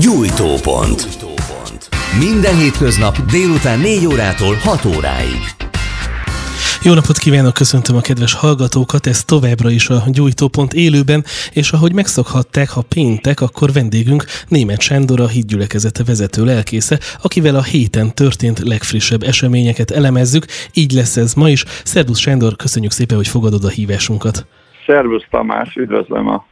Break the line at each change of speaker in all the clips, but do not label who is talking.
Gyújtópont. Minden hétköznap délután 4 órától 6 óráig.
Jó napot kívánok, köszöntöm a kedves hallgatókat, ez továbbra is a Gyújtópont élőben, és ahogy megszokhatták, ha péntek, akkor vendégünk német Sándor, a hídgyülekezete vezető lelkésze, akivel a héten történt legfrissebb eseményeket elemezzük, így lesz ez ma is. Szervusz Sándor, köszönjük szépen, hogy fogadod a hívásunkat.
Szervusz Tamás, üdvözlöm a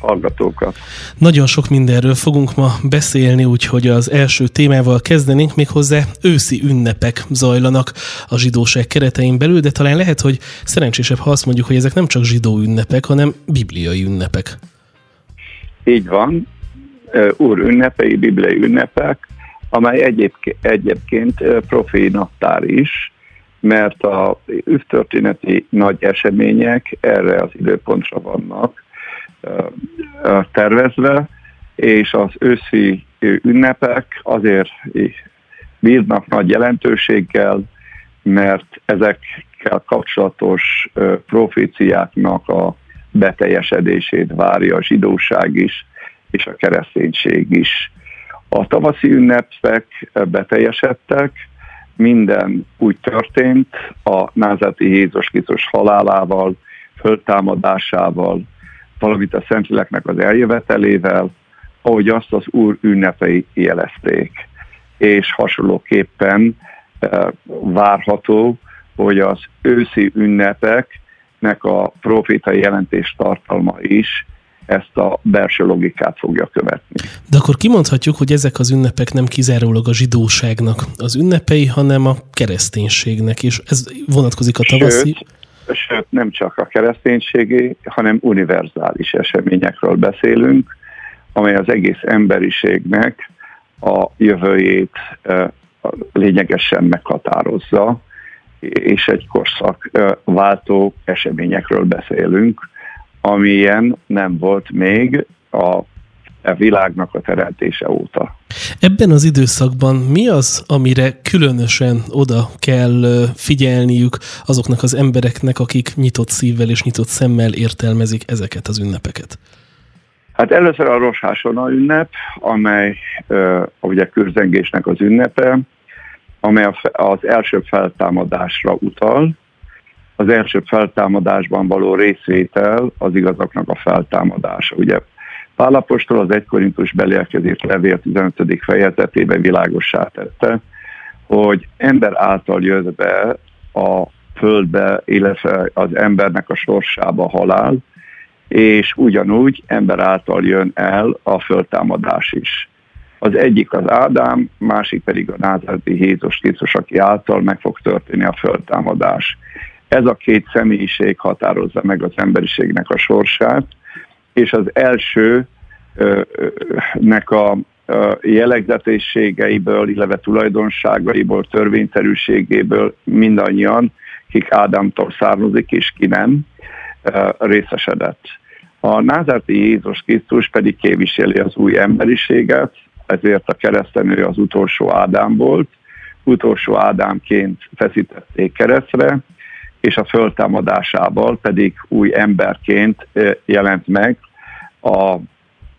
hallgatókat.
Nagyon sok mindenről fogunk ma beszélni, úgyhogy az első témával kezdenénk, méghozzá őszi ünnepek zajlanak a zsidóság keretein belül, de talán lehet, hogy szerencsésebb, ha azt mondjuk, hogy ezek nem csak zsidó ünnepek, hanem bibliai ünnepek.
Így van, úr ünnepei, bibliai ünnepek, amely egyébként, egyébként profi naptár is, mert a üvtörténeti nagy események erre az időpontra vannak tervezve, és az őszi ünnepek azért bírnak nagy jelentőséggel, mert ezekkel kapcsolatos proféciáknak a beteljesedését várja a zsidóság is, és a kereszténység is. A tavaszi ünnepek beteljesedtek, minden úgy történt a názati Jézus Krisztus halálával, föltámadásával, valamint a Szentléleknek az eljövetelével, ahogy azt az Úr ünnepei jelezték. És hasonlóképpen e, várható, hogy az őszi ünnepeknek a profétai jelentés tartalma is ezt a belső logikát fogja követni.
De akkor kimondhatjuk, hogy ezek az ünnepek nem kizárólag a zsidóságnak az ünnepei, hanem a kereszténységnek, és ez vonatkozik a tavaszi...
Sőt, sőt nem csak a kereszténységi, hanem univerzális eseményekről beszélünk, amely az egész emberiségnek a jövőjét lényegesen meghatározza, és egy korszak váltó eseményekről beszélünk, amilyen nem volt még a a világnak a teremtése óta.
Ebben az időszakban mi az, amire különösen oda kell figyelniük azoknak az embereknek, akik nyitott szívvel és nyitott szemmel értelmezik ezeket az ünnepeket?
Hát először a Roshásona ünnep, amely uh, ugye kürzengésnek az ünnepe, amely az első feltámadásra utal. Az első feltámadásban való részvétel az igazaknak a feltámadása. Ugye Pálapostól az 1 Korintus levél 15. fejezetében világossá tette, hogy ember által jött be a földbe, illetve az embernek a sorsába halál, és ugyanúgy ember által jön el a földtámadás is. Az egyik az Ádám, másik pedig a názárti Jézus Krisztus, aki által meg fog történni a földtámadás. Ez a két személyiség határozza meg az emberiségnek a sorsát, és az első nek a jellegzetességeiből, illetve tulajdonságaiból, törvényszerűségéből mindannyian, kik Ádámtól származik, és ki nem, részesedett. A názárti Jézus Krisztus pedig képviseli az új emberiséget, ezért a keresztenő az utolsó Ádám volt, utolsó Ádámként feszítették keresztre, és a föltámadásával pedig új emberként jelent meg a,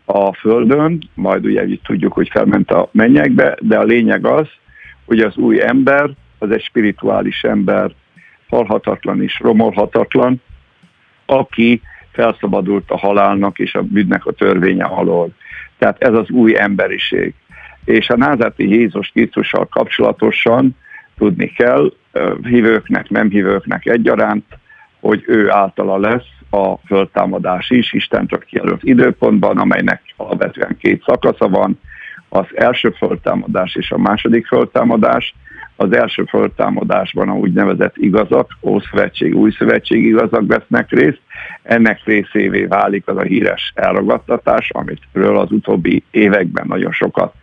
a Földön, majd ugye így tudjuk, hogy felment a mennyekbe, de a lényeg az, hogy az új ember, az egy spirituális ember, halhatatlan és romolhatatlan, aki felszabadult a halálnak és a bűnnek a törvénye alól. Tehát ez az új emberiség. És a názárti Jézus Krisztussal kapcsolatosan tudni kell, hívőknek, nem hívőknek egyaránt, hogy ő általa lesz a föltámadás is, Isten csak kijelölt időpontban, amelynek alapvetően két szakasza van, az első föltámadás és a második föltámadás. Az első föltámadásban a úgynevezett igazak, Ószövetség, Új Szövetség igazak vesznek részt. Ennek részévé válik az a híres elragadtatás, amitről az utóbbi években nagyon sokat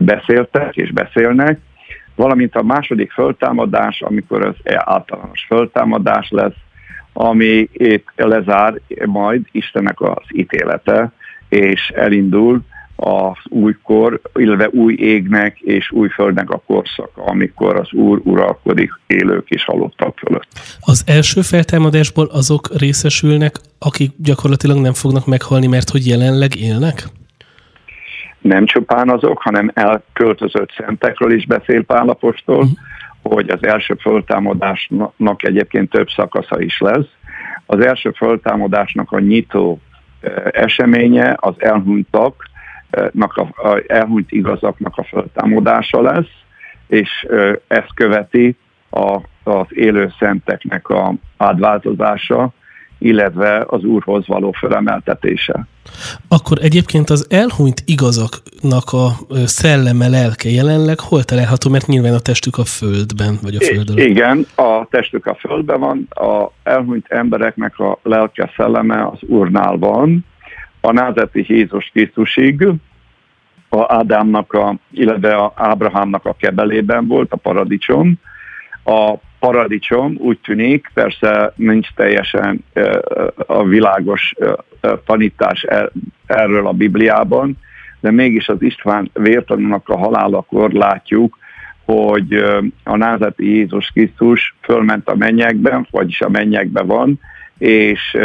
beszéltek és beszélnek, valamint a második föltámadás, amikor az általános föltámadás lesz, ami épp lezár majd Istennek az ítélete, és elindul az újkor, illetve új égnek és új földnek a korszaka, amikor az Úr uralkodik élők és halottak fölött.
Az első feltámadásból azok részesülnek, akik gyakorlatilag nem fognak meghalni, mert hogy jelenleg élnek?
nem csupán azok, hanem elköltözött szentekről is beszél Pálapostól, uh-huh. Hogy az első föltámadásnak egyébként több szakasza is lesz. Az első föltámadásnak a nyitó eseménye az elhunytaknak, a, a elhunyt igazaknak a föltámadása lesz, és ezt követi a, az élő szenteknek a átváltozása, illetve az Úrhoz való fölemeltetése.
Akkor egyébként az elhunyt igazaknak a szelleme, lelke jelenleg hol található, mert nyilván a testük a földben, vagy a föld alatt.
Igen, a testük a földben van, a elhunyt embereknek a lelke szelleme az Úrnál van, a názeti Jézus Krisztusig, a Ádámnak, a, illetve a Ábrahámnak a kebelében volt a paradicsom. A paradicsom úgy tűnik, persze nincs teljesen a világos tanítás erről a Bibliában, de mégis az István vértanúnak a halálakor látjuk, hogy a názati Jézus Krisztus fölment a mennyekben, vagyis a mennyekben van, és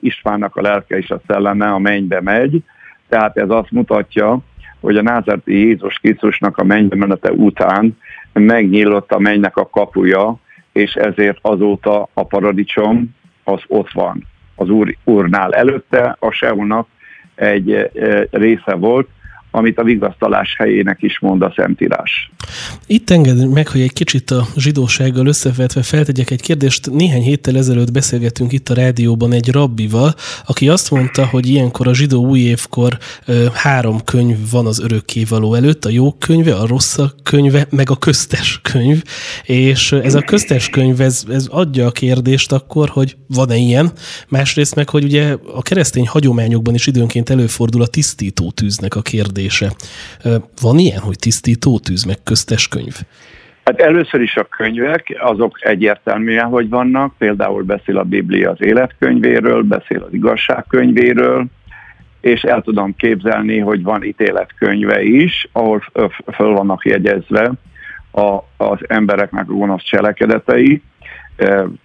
Istvánnak a lelke és a szelleme a mennybe megy, tehát ez azt mutatja, hogy a názati Jézus Krisztusnak a mennybe menete után megnyílott a mennynek a kapuja, és ezért azóta a paradicsom az ott van az úr, úrnál. Előtte a Seulnak egy eh, része volt, amit a vigasztalás helyének is mond a Szentírás.
Itt enged meg, hogy egy kicsit a zsidósággal összevetve feltegyek egy kérdést. Néhány héttel ezelőtt beszélgettünk itt a rádióban egy rabbival, aki azt mondta, hogy ilyenkor a zsidó új évkor három könyv van az örökkévaló előtt, a jó könyve, a rossz könyve, meg a köztes könyv, és ez a köztes könyv, ez, ez adja a kérdést akkor, hogy van-e ilyen, másrészt meg, hogy ugye a keresztény hagyományokban is időnként előfordul a tisztító tűznek a kérdés kérdése. Van ilyen, hogy tisztító tűz, meg köztes könyv?
Hát először is a könyvek, azok egyértelműen, hogy vannak, például beszél a Biblia az életkönyvéről, beszél az igazságkönyvéről, és el tudom képzelni, hogy van ítéletkönyve is, ahol föl vannak jegyezve a, az embereknek gonosz cselekedetei,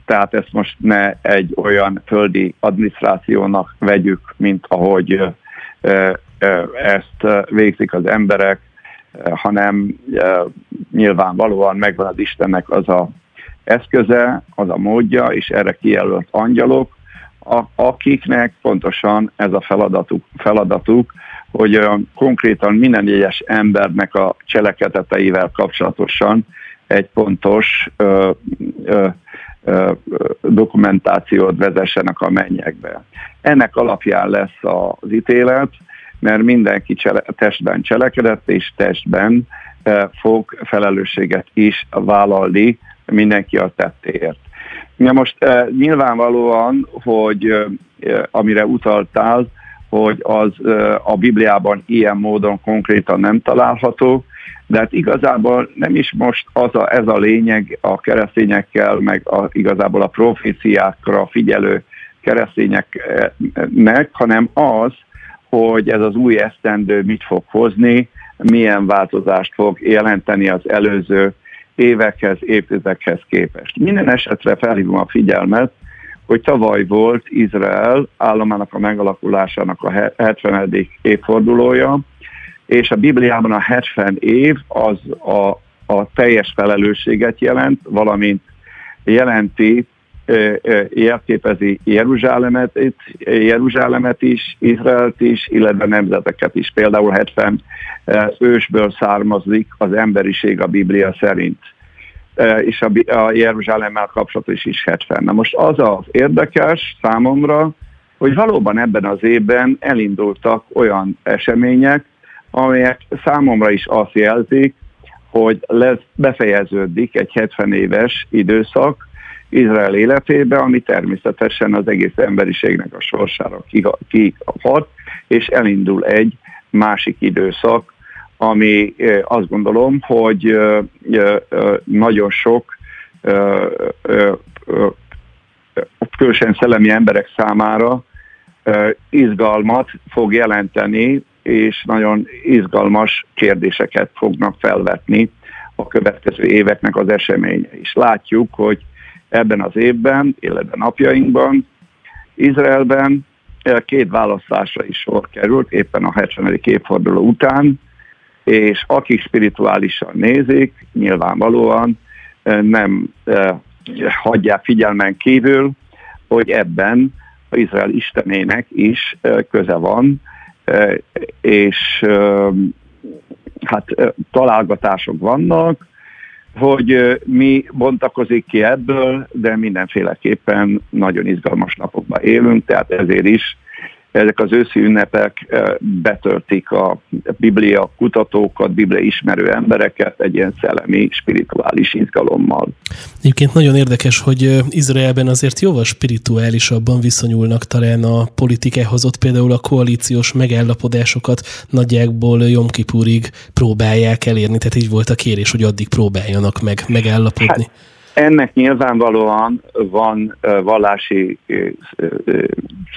tehát ezt most ne egy olyan földi adminisztrációnak vegyük, mint ahogy ezt végzik az emberek, hanem nyilvánvalóan megvan az Istennek az a eszköze, az a módja, és erre kijelölt angyalok, akiknek pontosan ez a feladatuk, feladatuk hogy konkrétan minden egyes embernek a cselekedeteivel kapcsolatosan egy pontos ö, ö, ö, dokumentációt vezessenek a mennyekbe. Ennek alapján lesz az ítélet, mert mindenki csele, testben cselekedett, és testben e, fog felelősséget is vállalni mindenki a tettéért. Ja most e, nyilvánvalóan, hogy e, amire utaltál, hogy az a Bibliában ilyen módon konkrétan nem található, de hát igazából nem is most az a, ez a lényeg a keresztényekkel, meg a, igazából a proféciákra figyelő keresztényeknek, hanem az, hogy ez az új esztendő mit fog hozni, milyen változást fog jelenteni az előző évekhez, évtizedekhez képest. Minden esetre felhívom a figyelmet, hogy tavaly volt Izrael államának a megalakulásának a 70. évfordulója, és a Bibliában a 70 év az a, a teljes felelősséget jelent, valamint jelenti jelképezi Jeruzsálemet, Jeruzsálemet is, Izraelt is, illetve nemzeteket is. Például 70 ősből származik az emberiség a Biblia szerint és a, a Jeruzsálemmel kapcsolatos is 70. Na most az az érdekes számomra, hogy valóban ebben az évben elindultak olyan események, amelyek számomra is azt jelzik, hogy lesz, befejeződik egy 70 éves időszak, Izrael életébe, ami természetesen az egész emberiségnek a sorsára kihat, és elindul egy másik időszak, ami azt gondolom, hogy nagyon sok különösen szellemi emberek számára izgalmat fog jelenteni, és nagyon izgalmas kérdéseket fognak felvetni a következő éveknek az eseménye is. Látjuk, hogy ebben az évben, illetve napjainkban Izraelben két választásra is sor került, éppen a 70. évforduló után, és akik spirituálisan nézik, nyilvánvalóan nem hagyják figyelmen kívül, hogy ebben az Izrael istenének is köze van, és hát találgatások vannak, hogy mi bontakozik ki ebből, de mindenféleképpen nagyon izgalmas napokban élünk, tehát ezért is ezek az őszi ünnepek betöltik a biblia kutatókat, biblia ismerő embereket egy ilyen szellemi, spirituális izgalommal.
Egyébként nagyon érdekes, hogy Izraelben azért jóval spirituálisabban viszonyulnak talán a politikához, ott például a koalíciós megállapodásokat nagyjából Jom Kipurig próbálják elérni, tehát így volt a kérés, hogy addig próbáljanak meg megállapodni. Hát.
Ennek nyilvánvalóan van vallási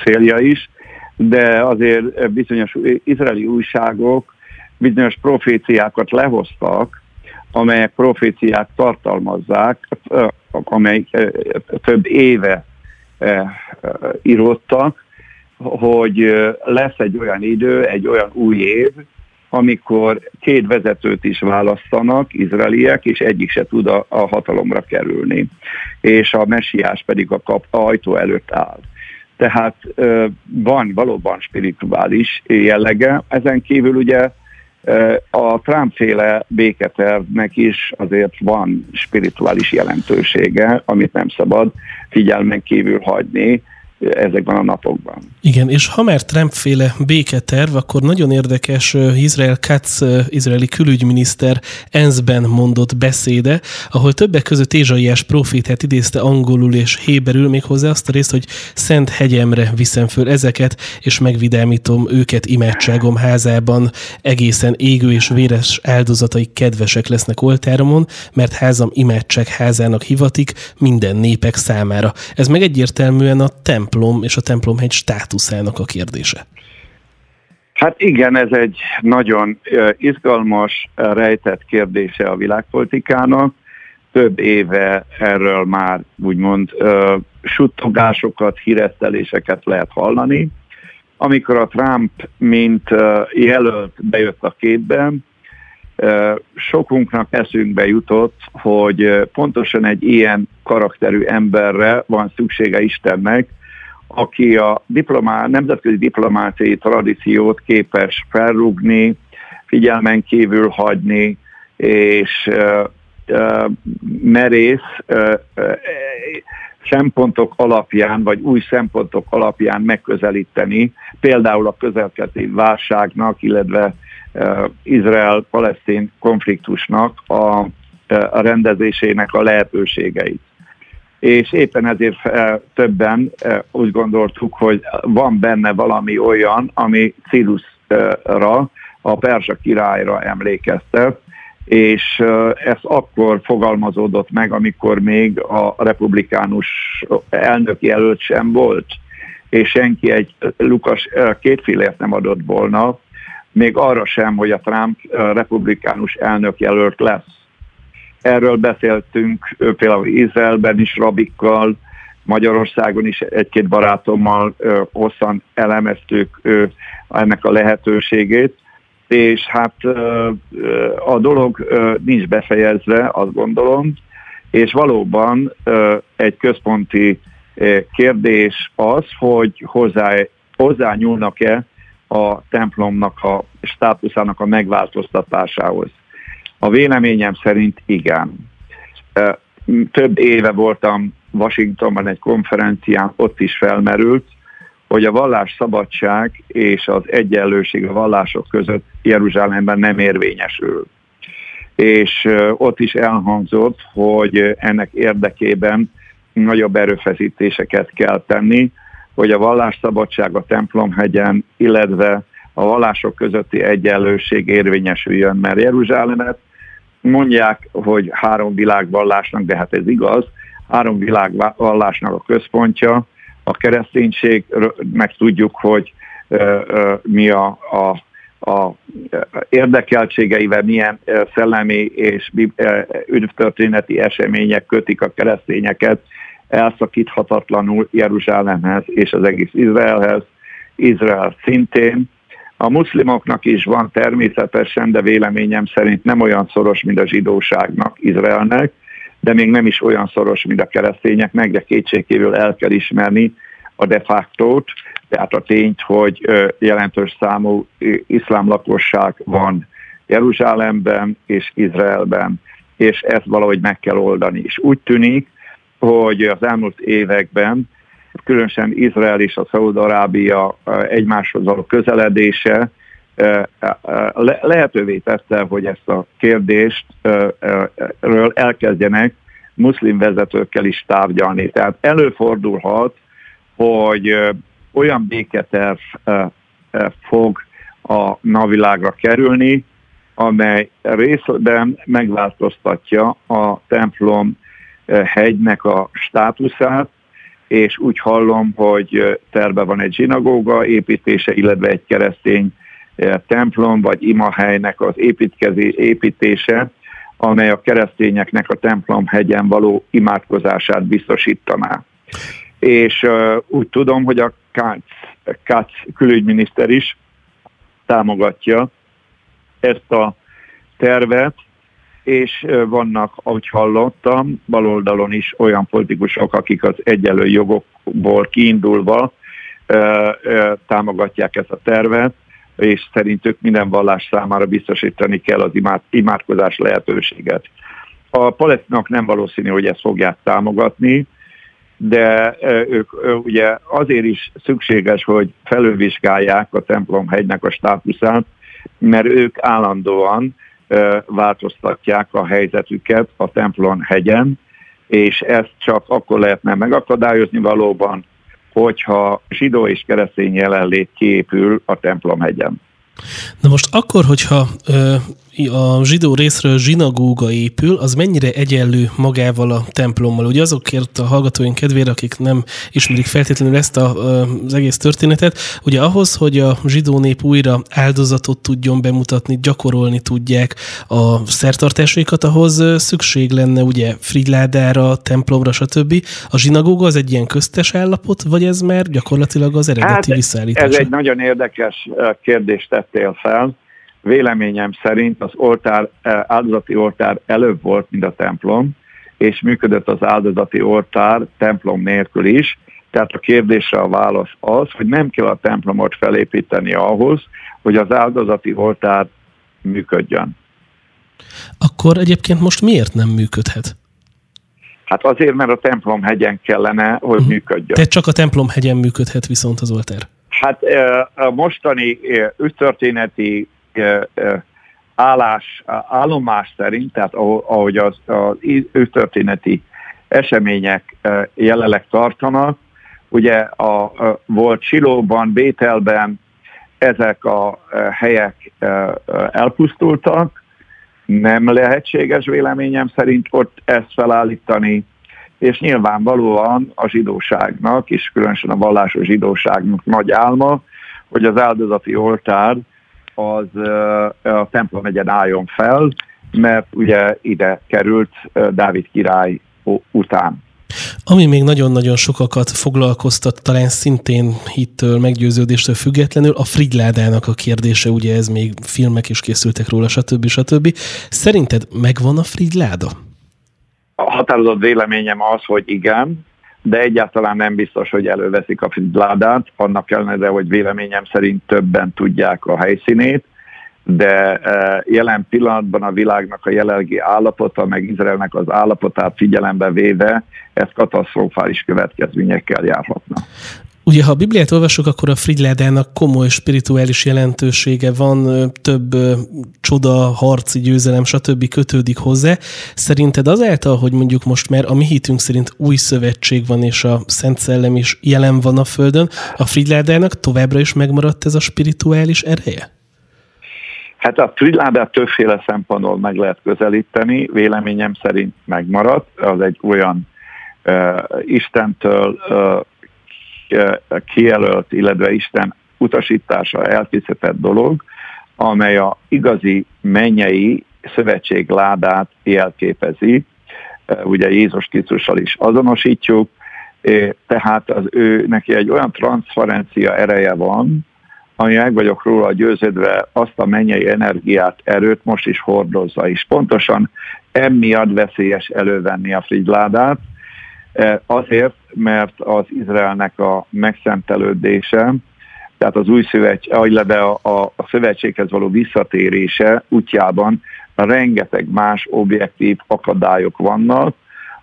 célja is, de azért bizonyos izraeli újságok bizonyos proféciákat lehoztak, amelyek proféciák tartalmazzák, amelyek több éve íródtak, hogy lesz egy olyan idő, egy olyan új év, amikor két vezetőt is választanak, izraeliek, és egyik se tud a, a hatalomra kerülni. És a messiás pedig a, kap, a ajtó előtt áll. Tehát van valóban spirituális jellege. Ezen kívül ugye a Trump-féle béketervnek is azért van spirituális jelentősége, amit nem szabad figyelmen kívül hagyni, ezekben a napokban.
Igen, és ha már Trump-féle béketerv, akkor nagyon érdekes Izrael Katz, izraeli külügyminiszter ENSZ-ben mondott beszéde, ahol többek között Ézsaiás profétát idézte angolul és héberül, méghozzá azt a részt, hogy Szent hegyemre viszem föl ezeket, és megvidámítom őket imádságom házában, egészen égő és véres áldozatai kedvesek lesznek oltáromon, mert házam imádság házának hivatik minden népek számára. Ez meg egyértelműen a temp templom és a templomhegy státuszának a kérdése.
Hát igen, ez egy nagyon izgalmas, rejtett kérdése a világpolitikának. Több éve erről már úgymond suttogásokat, híreszteléseket lehet hallani. Amikor a Trump, mint jelölt bejött a képbe, sokunknak eszünkbe jutott, hogy pontosan egy ilyen karakterű emberre van szüksége Istennek, aki a diplomá, nemzetközi diplomáciai tradíciót képes felrúgni, figyelmen kívül hagyni, és merész szempontok alapján, vagy új szempontok alapján megközelíteni, például a közelketi válságnak, illetve Izrael-Palesztin konfliktusnak a, a rendezésének a lehetőségeit és éppen ezért eh, többen eh, úgy gondoltuk, hogy van benne valami olyan, ami Cirusra, a Persa királyra emlékeztet, és eh, ez akkor fogalmazódott meg, amikor még a republikánus elnök jelölt sem volt, és senki egy Lukas két fillért nem adott volna, még arra sem, hogy a Trump republikánus elnök jelölt lesz. Erről beszéltünk például Izraelben is rabikkal, Magyarországon is egy-két barátommal hosszan elemeztük ennek a lehetőségét, és hát a dolog nincs befejezve, azt gondolom, és valóban egy központi kérdés az, hogy hozzá, hozzányúlnak-e a templomnak a státuszának a megváltoztatásához. A véleményem szerint igen. Több éve voltam Washingtonban egy konferencián, ott is felmerült, hogy a vallás szabadság és az egyenlőség a vallások között Jeruzsálemben nem érvényesül. És ott is elhangzott, hogy ennek érdekében nagyobb erőfeszítéseket kell tenni, hogy a vallásszabadság a templomhegyen, illetve a vallások közötti egyenlőség érvényesüljön, mert Jeruzsálemet mondják, hogy három világvallásnak, de hát ez igaz, három világvallásnak a központja, a kereszténység, meg tudjuk, hogy mi a, a, a érdekeltségeivel milyen szellemi és üdvtörténeti események kötik a keresztényeket elszakíthatatlanul Jeruzsálemhez és az egész Izraelhez, Izrael szintén. A muszlimoknak is van természetesen, de véleményem szerint nem olyan szoros, mint a zsidóságnak, Izraelnek, de még nem is olyan szoros, mint a keresztényeknek, de kétségkívül el kell ismerni a de facto tehát a tényt, hogy jelentős számú iszlám lakosság van Jeruzsálemben és Izraelben, és ezt valahogy meg kell oldani. És úgy tűnik, hogy az elmúlt években különösen Izrael és a Szaúd-Arábia egymáshoz való közeledése lehetővé tette, hogy ezt a kérdést ről elkezdjenek muszlim vezetőkkel is tárgyalni. Tehát előfordulhat, hogy olyan béketerv fog a navilágra kerülni, amely részben megváltoztatja a templom hegynek a státuszát, és úgy hallom, hogy terve van egy zsinagóga építése, illetve egy keresztény templom vagy imahelynek az építkezi, építése, amely a keresztényeknek a templom hegyen való imádkozását biztosítaná. És uh, úgy tudom, hogy a Katz, Katz külügyminiszter is támogatja ezt a tervet, és vannak, ahogy hallottam, baloldalon is olyan politikusok, akik az egyenlő jogokból kiindulva támogatják ezt a tervet, és szerintük minden vallás számára biztosítani kell az imád, imádkozás lehetőséget. A palesztinok nem valószínű, hogy ezt fogják támogatni, de ők ugye azért is szükséges, hogy felülvizsgálják a templom hegynek a státuszát, mert ők állandóan változtatják a helyzetüket a templom hegyen, és ezt csak akkor lehetne megakadályozni valóban, hogyha zsidó és keresztény jelenlét kiépül a templom hegyen.
Na most akkor, hogyha a zsidó részről zsinagóga épül, az mennyire egyenlő magával a templommal? Ugye azokért a hallgatóink kedvére, akik nem ismerik feltétlenül ezt a, az egész történetet, ugye ahhoz, hogy a zsidó nép újra áldozatot tudjon bemutatni, gyakorolni tudják a szertartásaikat, ahhoz szükség lenne ugye frigyládára, templomra, stb. A zsinagóga az egy ilyen köztes állapot, vagy ez már gyakorlatilag az eredeti hát, visszaállítás?
Ez egy nagyon érdekes kérdést tettél fel véleményem szerint az oltár, eh, áldozati oltár előbb volt, mint a templom, és működött az áldozati oltár templom nélkül is. Tehát a kérdésre a válasz az, hogy nem kell a templomot felépíteni ahhoz, hogy az áldozati oltár működjön.
Akkor egyébként most miért nem működhet?
Hát azért, mert a templom hegyen kellene, hogy uh-huh. működjön.
Tehát csak a templom hegyen működhet viszont az oltár?
Hát eh, a mostani eh, üttörténeti állás, állomás szerint, tehát ahogy az, az történeti események jelenleg tartanak, ugye a, a, volt Silóban, Bételben ezek a helyek elpusztultak, nem lehetséges véleményem szerint ott ezt felállítani, és nyilvánvalóan a zsidóságnak, és különösen a vallásos zsidóságnak nagy álma, hogy az áldozati oltár az a templom megyen álljon fel, mert ugye ide került Dávid király után.
Ami még nagyon-nagyon sokakat foglalkoztat, talán szintén hittől, meggyőződéstől függetlenül, a Frigyládának a kérdése, ugye ez még filmek is készültek róla, stb. stb. Szerinted megvan a Frigyláda?
A határozott véleményem az, hogy igen, de egyáltalán nem biztos, hogy előveszik a Fridládát, annak ellenére, hogy véleményem szerint többen tudják a helyszínét, de e, jelen pillanatban a világnak a jelenlegi állapota, meg Izraelnek az állapotát figyelembe véve, ez katasztrofális következményekkel járhatna.
Ugye, ha a Bibliát olvasok, akkor a Frigyládának komoly spirituális jelentősége van, több csoda, harci győzelem, stb. kötődik hozzá. Szerinted azáltal, hogy mondjuk most már a mi hitünk szerint új szövetség van, és a Szent Szellem is jelen van a Földön, a Frigyládának továbbra is megmaradt ez a spirituális ereje?
Hát a Fridládát többféle szempontból meg lehet közelíteni, véleményem szerint megmaradt, az egy olyan uh, Istentől uh, kijelölt, illetve Isten utasítása elkészített dolog, amely a igazi mennyei szövetség ládát jelképezi. Ugye Jézus Krisztussal is azonosítjuk, tehát az ő neki egy olyan transzferencia ereje van, ami meg vagyok róla győződve, azt a mennyei energiát, erőt most is hordozza, és pontosan emiatt veszélyes elővenni a frigyládát, azért, mert az Izraelnek a megszentelődése, tehát az új szövetség, de a, a, a szövetséghez való visszatérése útjában rengeteg más objektív akadályok vannak,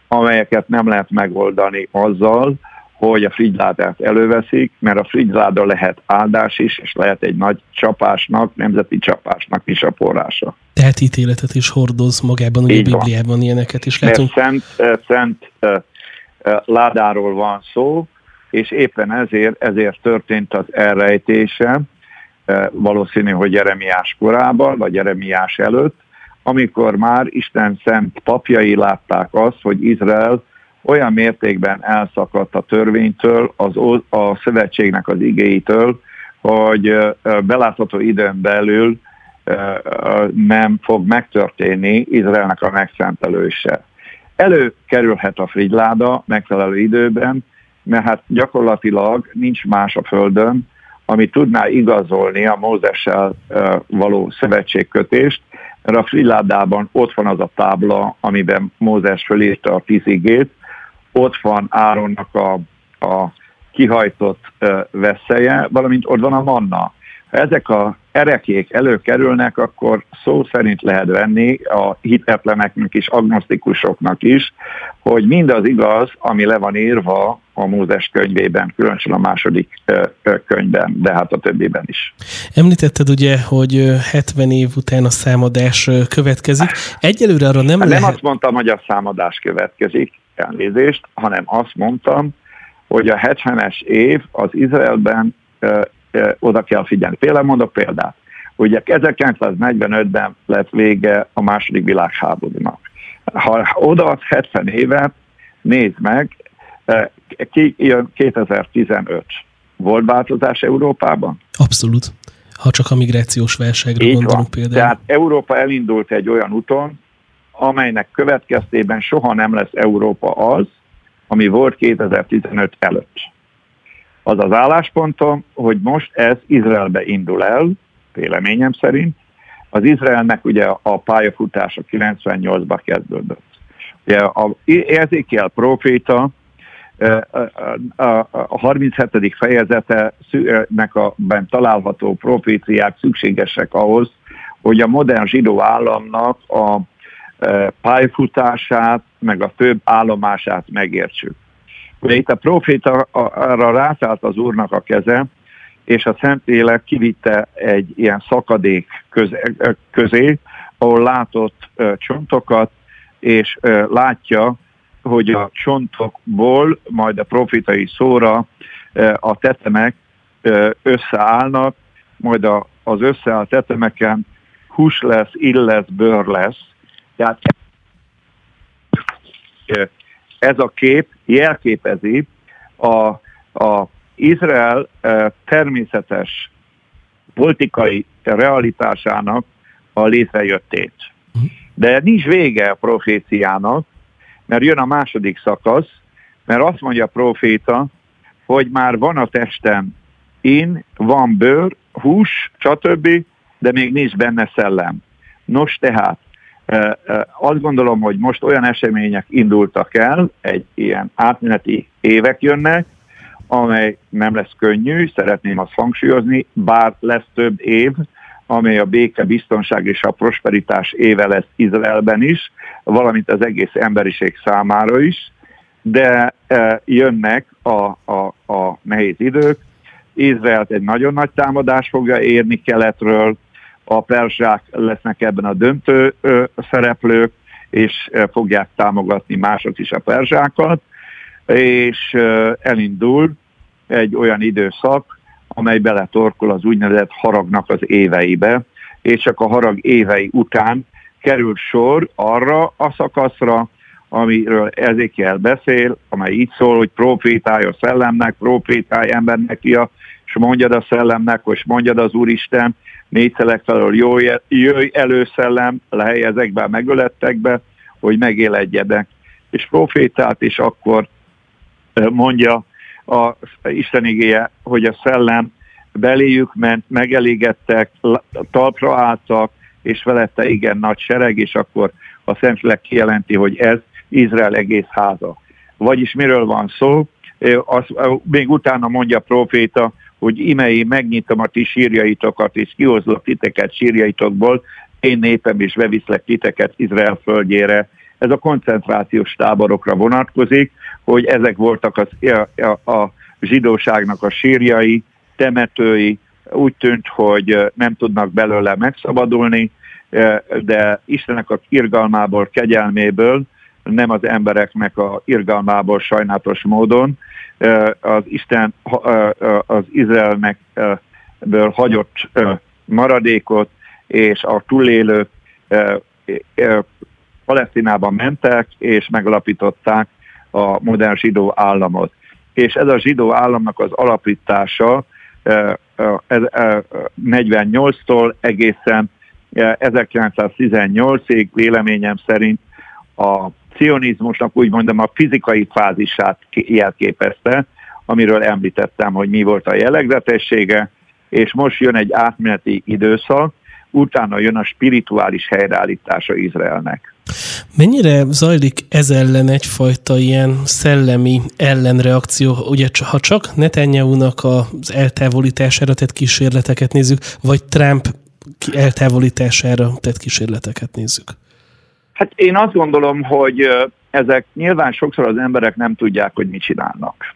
amelyeket nem lehet megoldani azzal, hogy a frigyládát előveszik, mert a frigyláda lehet áldás is, és lehet egy nagy csapásnak, nemzeti csapásnak is a forrása.
Tehát ítéletet is hordoz magában, ugye a Bibliában ilyeneket is látunk.
Mert szent, szent ládáról van szó, és éppen ezért, ezért történt az elrejtése, valószínű, hogy Jeremiás korában, vagy Jeremiás előtt, amikor már Isten szent papjai látták azt, hogy Izrael olyan mértékben elszakadt a törvénytől, az, a szövetségnek az igéitől, hogy belátható időn belül nem fog megtörténni Izraelnek a megszentelőse. Előkerülhet a frigyláda megfelelő időben, mert hát gyakorlatilag nincs más a Földön, ami tudná igazolni a Mózessel való szövetségkötést, mert a frilládában ott van az a tábla, amiben Mózes fölírta a fizigét, ott van Áronnak a, a kihajtott veszélye, valamint ott van a manna. Ha ezek a erekék előkerülnek, akkor szó szerint lehet venni a hitetleneknek és agnosztikusoknak is, hogy mindaz igaz, ami le van írva a Mózes könyvében, különösen a második könyvben, de hát a többiben is.
Említetted ugye, hogy 70 év után a számadás következik. Egyelőre arra nem,
nem
lehet...
azt mondtam, hogy a számadás következik, elnézést, hanem azt mondtam, hogy a 70-es év az Izraelben oda kell figyelni. Például mondok példát. Ugye 1945-ben lett vége a második világháborúnak. Ha oda 70 évet, nézd meg, ki jön 2015. Volt változás Európában?
Abszolút. Ha csak a migrációs válságra Így gondolunk van. például.
Tehát Európa elindult egy olyan úton, amelynek következtében soha nem lesz Európa az, ami volt 2015 előtt. Az az álláspontom, hogy most ez Izraelbe indul el, véleményem szerint. Az Izraelnek ugye a pályafutása 98-ban kezdődött. Ugye a Ezekiel proféta a 37. fejezetenek a ben található proféciák szükségesek ahhoz, hogy a modern zsidó államnak a pályafutását, meg a főbb állomását megértsük. Ugye itt a proféta arra rászállt az úrnak a keze, és a Szentlélek kivitte egy ilyen szakadék közé, ahol látott csontokat, és látja, hogy a csontokból majd a profitai szóra a tetemek összeállnak, majd az összeállt tetemeken hús lesz, ill lesz, bőr lesz. Tehát ez a kép jelképezi a, a Izrael természetes politikai realitásának a létrejöttét. De nincs vége a proféciának, mert jön a második szakasz, mert azt mondja a proféta, hogy már van a testem in, van bőr, hús, stb., de még nincs benne szellem. Nos tehát, azt gondolom, hogy most olyan események indultak el, egy ilyen átmeneti évek jönnek, amely nem lesz könnyű, szeretném azt hangsúlyozni, bár lesz több év, amely a béke, biztonság és a prosperitás éve lesz Izraelben is, valamint az egész emberiség számára is, de jönnek a, a, a nehéz idők. Izraelt egy nagyon nagy támadás fogja érni keletről, a persák lesznek ebben a döntő szereplők, és fogják támogatni mások is a perzsákat, és elindul egy olyan időszak, amely beletorkol az úgynevezett haragnak az éveibe, és csak a harag évei után kerül sor arra a szakaszra, amiről Ezékiel beszél, amely így szól, hogy profétálj a szellemnek, profétálj embernek, ja, és mondjad a szellemnek, hogy mondjad az Úristen, négy szelek felől jöjj, szellem, lehely ezekbe megölettekbe, hogy megéledjenek. És profétált, és akkor mondja a Isten igéje, hogy a szellem beléjük ment, megelégettek, talpra álltak, és velette igen nagy sereg, és akkor a Szentlélek kijelenti, hogy ez Izrael egész háza. Vagyis miről van szó? Az, még utána mondja a proféta, hogy imei megnyitom a ti sírjaitokat, és kihozlak titeket sírjaitokból, én népem is beviszlek titeket Izrael földjére. Ez a koncentrációs táborokra vonatkozik, hogy ezek voltak az, a, a, zsidóságnak a sírjai, temetői, úgy tűnt, hogy nem tudnak belőle megszabadulni, de Istenek a irgalmából, kegyelméből, nem az embereknek a irgalmából sajnálatos módon, az Isten az Izraelnek ből hagyott maradékot, és a túlélők Palesztinában mentek, és megalapították a modern zsidó államot. És ez a zsidó államnak az alapítása 48-tól egészen 1918-ig véleményem szerint a cionizmusnak úgy mondom a fizikai fázisát jelképezte, amiről említettem, hogy mi volt a jellegzetessége, és most jön egy átmeneti időszak, utána jön a spirituális helyreállítása Izraelnek.
Mennyire zajlik ez ellen egyfajta ilyen szellemi ellenreakció? Ugye ha csak Netanyahu-nak az eltávolítására tett kísérleteket nézzük, vagy Trump eltávolítására tett kísérleteket nézzük?
Hát én azt gondolom, hogy ezek nyilván sokszor az emberek nem tudják, hogy mit csinálnak.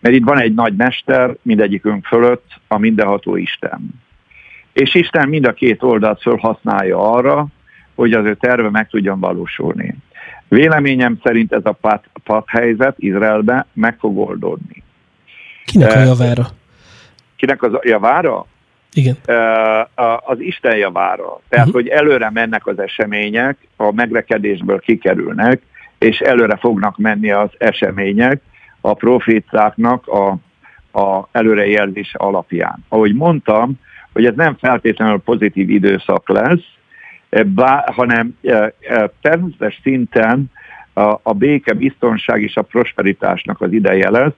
Mert itt van egy nagy mester mindegyikünk fölött, a mindenható Isten. És Isten mind a két oldalt felhasználja arra, hogy az ő terve meg tudjon valósulni. Véleményem szerint ez a pat, pat helyzet Izraelbe meg fog oldódni.
Kinek a javára?
Kinek az javára?
Igen.
Az Isten javára. Tehát, uh-huh. hogy előre mennek az események, a megrekedésből kikerülnek, és előre fognak menni az események a profétáknak a, a előrejelzése alapján. Ahogy mondtam, hogy ez nem feltétlenül pozitív időszak lesz, bá, hanem természetes szinten a, a béke, biztonság és a prosperitásnak az ideje lesz,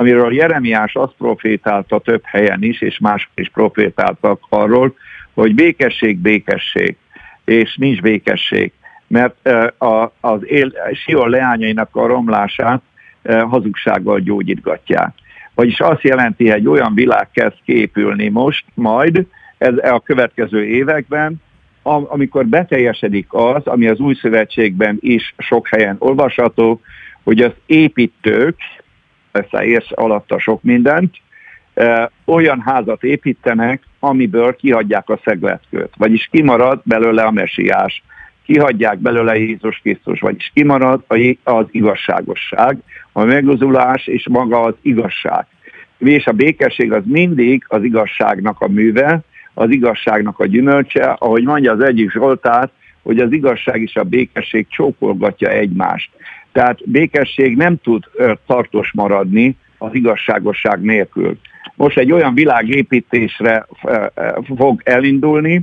amiről Jeremiás azt profétálta több helyen is, és mások is profétáltak arról, hogy békesség, békesség, és nincs békesség, mert az él, Sion leányainak a romlását hazugsággal gyógyítgatják. Vagyis azt jelenti, hogy egy olyan világ kezd képülni most, majd ez a következő években, amikor beteljesedik az, ami az új szövetségben is sok helyen olvasható, hogy az építők, persze érsz alatta sok mindent, olyan házat építenek, amiből kihagyják a szegletkőt, vagyis kimarad belőle a mesiás, kihagyják belőle Jézus Krisztus, vagyis kimarad az igazságosság, a megozulás és maga az igazság. És a békesség az mindig az igazságnak a műve, az igazságnak a gyümölcse, ahogy mondja az egyik Zsoltár, hogy az igazság és a békesség csókolgatja egymást. Tehát békesség nem tud tartós maradni az igazságosság nélkül. Most egy olyan világépítésre fog elindulni,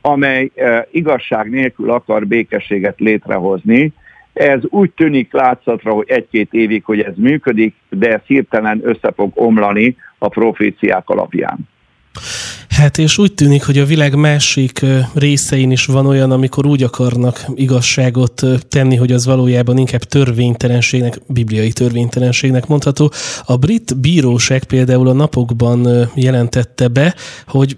amely igazság nélkül akar békességet létrehozni. Ez úgy tűnik látszatra, hogy egy-két évig, hogy ez működik, de ez hirtelen össze fog omlani a proféciák alapján.
Hát és úgy tűnik, hogy a világ másik részein is van olyan, amikor úgy akarnak igazságot tenni, hogy az valójában inkább törvénytelenségnek, bibliai törvénytelenségnek mondható. A brit bíróság például a napokban jelentette be, hogy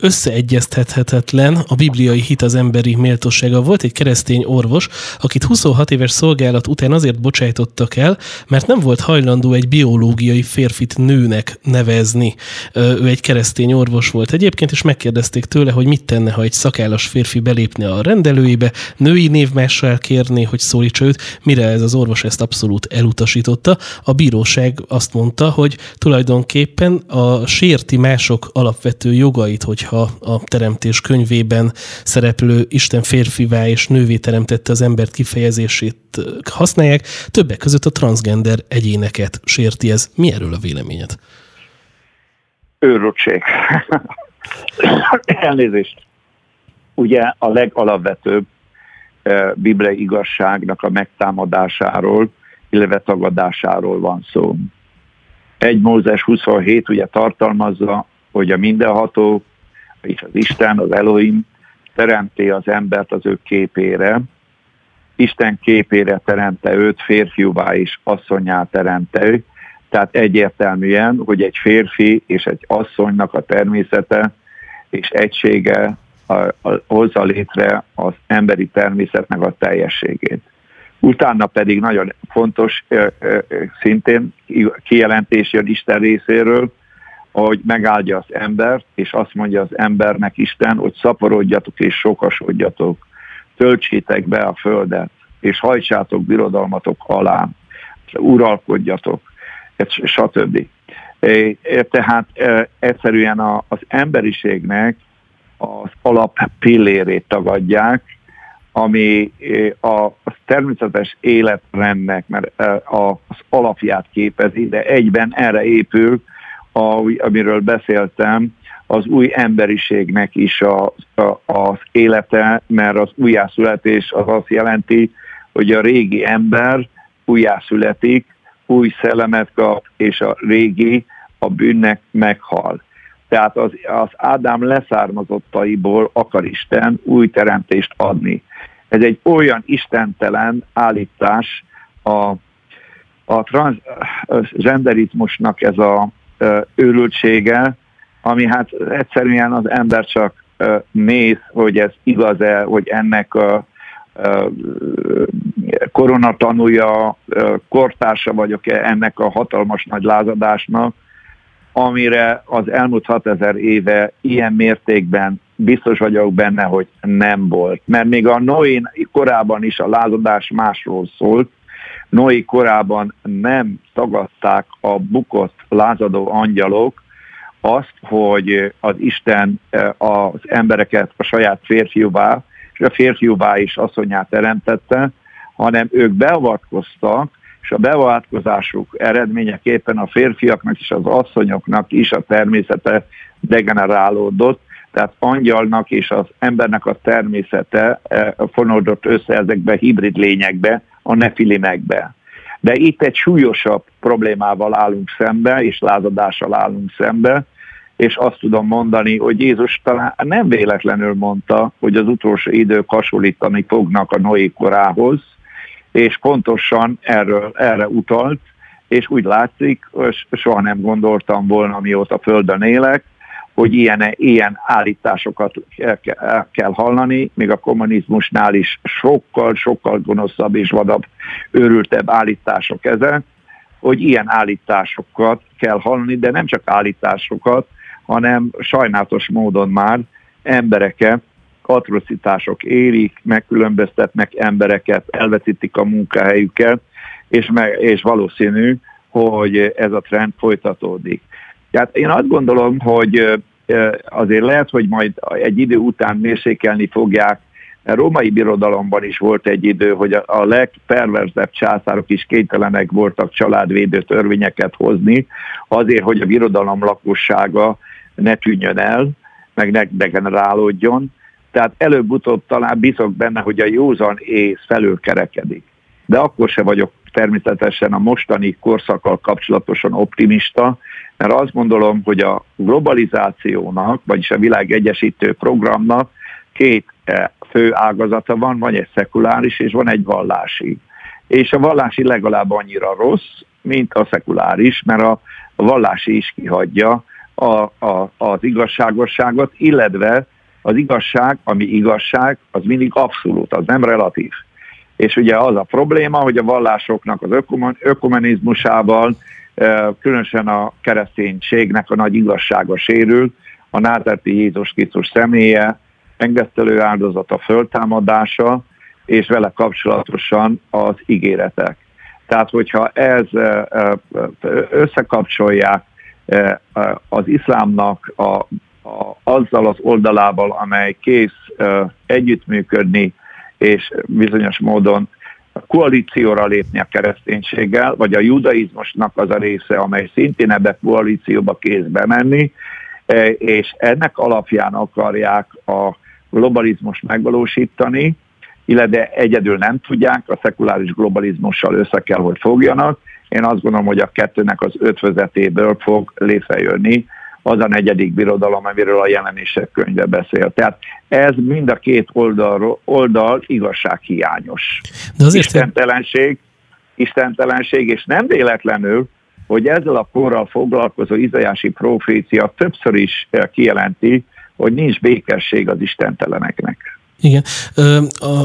összeegyeztethetetlen a bibliai hit az emberi méltósága. Volt egy keresztény orvos, akit 26 éves szolgálat után azért bocsájtottak el, mert nem volt hajlandó egy biológiai férfit nőnek nevezni. Ő egy keresztény orvos volt egyébként, és megkérdezték tőle, hogy mit tenne, ha egy szakállas férfi belépne a rendelőibe, női névmással kérné, hogy szólítsa őt, mire ez az orvos ezt abszolút elutasította. A bíróság azt mondta, hogy tulajdonképpen a sérti mások alapvető jogait, hogyha a teremtés könyvében szereplő Isten férfivá és nővé teremtette az embert kifejezését használják, többek között a transgender egyéneket sérti ez. Mi erről a véleményed?
Őrültség. Elnézést. Ugye a legalapvetőbb eh, bibliai igazságnak a megtámadásáról illetve tagadásáról van szó. Egy Mózes 27 ugye tartalmazza, hogy a mindenható, és az Isten, az Elohim teremti az embert az ő képére, Isten képére teremte őt, férfiúvá és asszonyá teremte ő, tehát egyértelműen, hogy egy férfi és egy asszonynak a természete és egysége hozza létre az emberi természetnek a teljességét. Utána pedig nagyon fontos szintén kijelentés jön Isten részéről, hogy megáldja az embert, és azt mondja az embernek Isten, hogy szaporodjatok és sokasodjatok, töltsétek be a földet, és hajtsátok birodalmatok alá, uralkodjatok, stb. Tehát egyszerűen az emberiségnek az alap pillérét tagadják, ami a természetes életrendnek, mert az alapját képezi, de egyben erre épül, amiről beszéltem, az új emberiségnek is a, az élete, mert az újjászületés az azt jelenti, hogy a régi ember újjászületik, új szellemet kap, és a régi a bűnnek meghal. Tehát az, az Ádám leszármazottaiból akar Isten új teremtést adni. Ez egy olyan istentelen állítás a, a transgenderizmusnak ez a őrültsége, ami hát egyszerűen az ember csak néz, hogy ez igaz-e, hogy ennek a koronatanúja, kortársa vagyok-e ennek a hatalmas nagy lázadásnak, amire az elmúlt 6000 éve ilyen mértékben biztos vagyok benne, hogy nem volt. Mert még a Noé korában is a lázadás másról szólt, Noé korában nem tagadták a bukott lázadó angyalok azt, hogy az Isten az embereket a saját férfiúvá, és a férfiúvá is asszonyát teremtette, hanem ők beavatkoztak, és a beavatkozásuk eredményeképpen a férfiaknak és az asszonyoknak is a természete degenerálódott, tehát angyalnak és az embernek a természete fonódott össze ezekbe hibrid lényekbe, a nefilimekbe. De itt egy súlyosabb problémával állunk szembe, és lázadással állunk szembe, és azt tudom mondani, hogy Jézus talán nem véletlenül mondta, hogy az utolsó idők hasonlítani fognak a Noé korához, és pontosan erről, erre utalt, és úgy látszik, soha nem gondoltam volna, mióta Földön élek, hogy ilyen, ilyen állításokat kell hallani, még a kommunizmusnál is sokkal, sokkal gonoszabb és vadabb, őrültebb állítások ezek, hogy ilyen állításokat kell hallani, de nem csak állításokat, hanem sajnálatos módon már embereket, atrocitások érik, megkülönböztetnek embereket, elveszítik a munkahelyüket, és, meg, és valószínű, hogy ez a trend folytatódik. Tehát én azt gondolom, hogy azért lehet, hogy majd egy idő után mérsékelni fogják, a római birodalomban is volt egy idő, hogy a legperverzebb császárok is kénytelenek voltak családvédő törvényeket hozni, azért, hogy a birodalom lakossága ne tűnjön el, meg ne degenerálódjon. Tehát előbb-utóbb talán bizok benne, hogy a józan ész felül kerekedik. De akkor se vagyok természetesen a mostani korszakkal kapcsolatosan optimista, mert azt gondolom, hogy a globalizációnak, vagyis a világ egyesítő programnak két eh, fő ágazata van, van egy szekuláris és van egy vallási. És a vallási legalább annyira rossz, mint a szekuláris, mert a vallási is kihagyja a, a, az igazságosságot, illetve az igazság, ami igazság, az mindig abszolút, az nem relatív. És ugye az a probléma, hogy a vallásoknak az ökumenizmusával különösen a kereszténységnek a nagy igazsága sérül, a názerti Jézus Krisztus személye, engesztelő áldozata föltámadása, és vele kapcsolatosan az ígéretek. Tehát, hogyha ez összekapcsolják az iszlámnak a, a, azzal az oldalával, amely kész együttműködni, és bizonyos módon koalícióra lépni a kereszténységgel, vagy a judaizmusnak az a része, amely szintén ebbe koalícióba kész bemenni, e, és ennek alapján akarják a globalizmus megvalósítani, illetve egyedül nem tudják, a szekuláris globalizmussal össze kell, hogy fogjanak. Én azt gondolom, hogy a kettőnek az ötvözetéből fog létrejönni az a negyedik birodalom, amiről a jelenések könyve beszél. Tehát ez mind a két oldal, oldal igazsághiányos. De azért istentelenség, istentelenség, és nem véletlenül, hogy ezzel a korral foglalkozó izajási profécia többször is kijelenti, hogy nincs békesség az istenteleneknek.
Igen.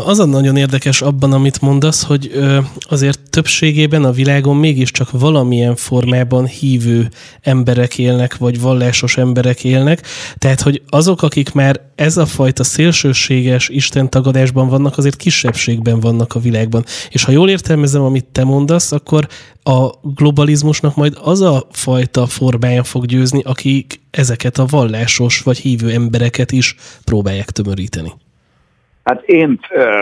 Az a nagyon érdekes abban, amit mondasz, hogy azért többségében a világon mégiscsak valamilyen formában hívő emberek élnek, vagy vallásos emberek élnek. Tehát, hogy azok, akik már ez a fajta szélsőséges istentagadásban vannak, azért kisebbségben vannak a világban. És ha jól értelmezem, amit te mondasz, akkor a globalizmusnak majd az a fajta formája fog győzni, akik ezeket a vallásos vagy hívő embereket is próbálják tömöríteni.
Hát én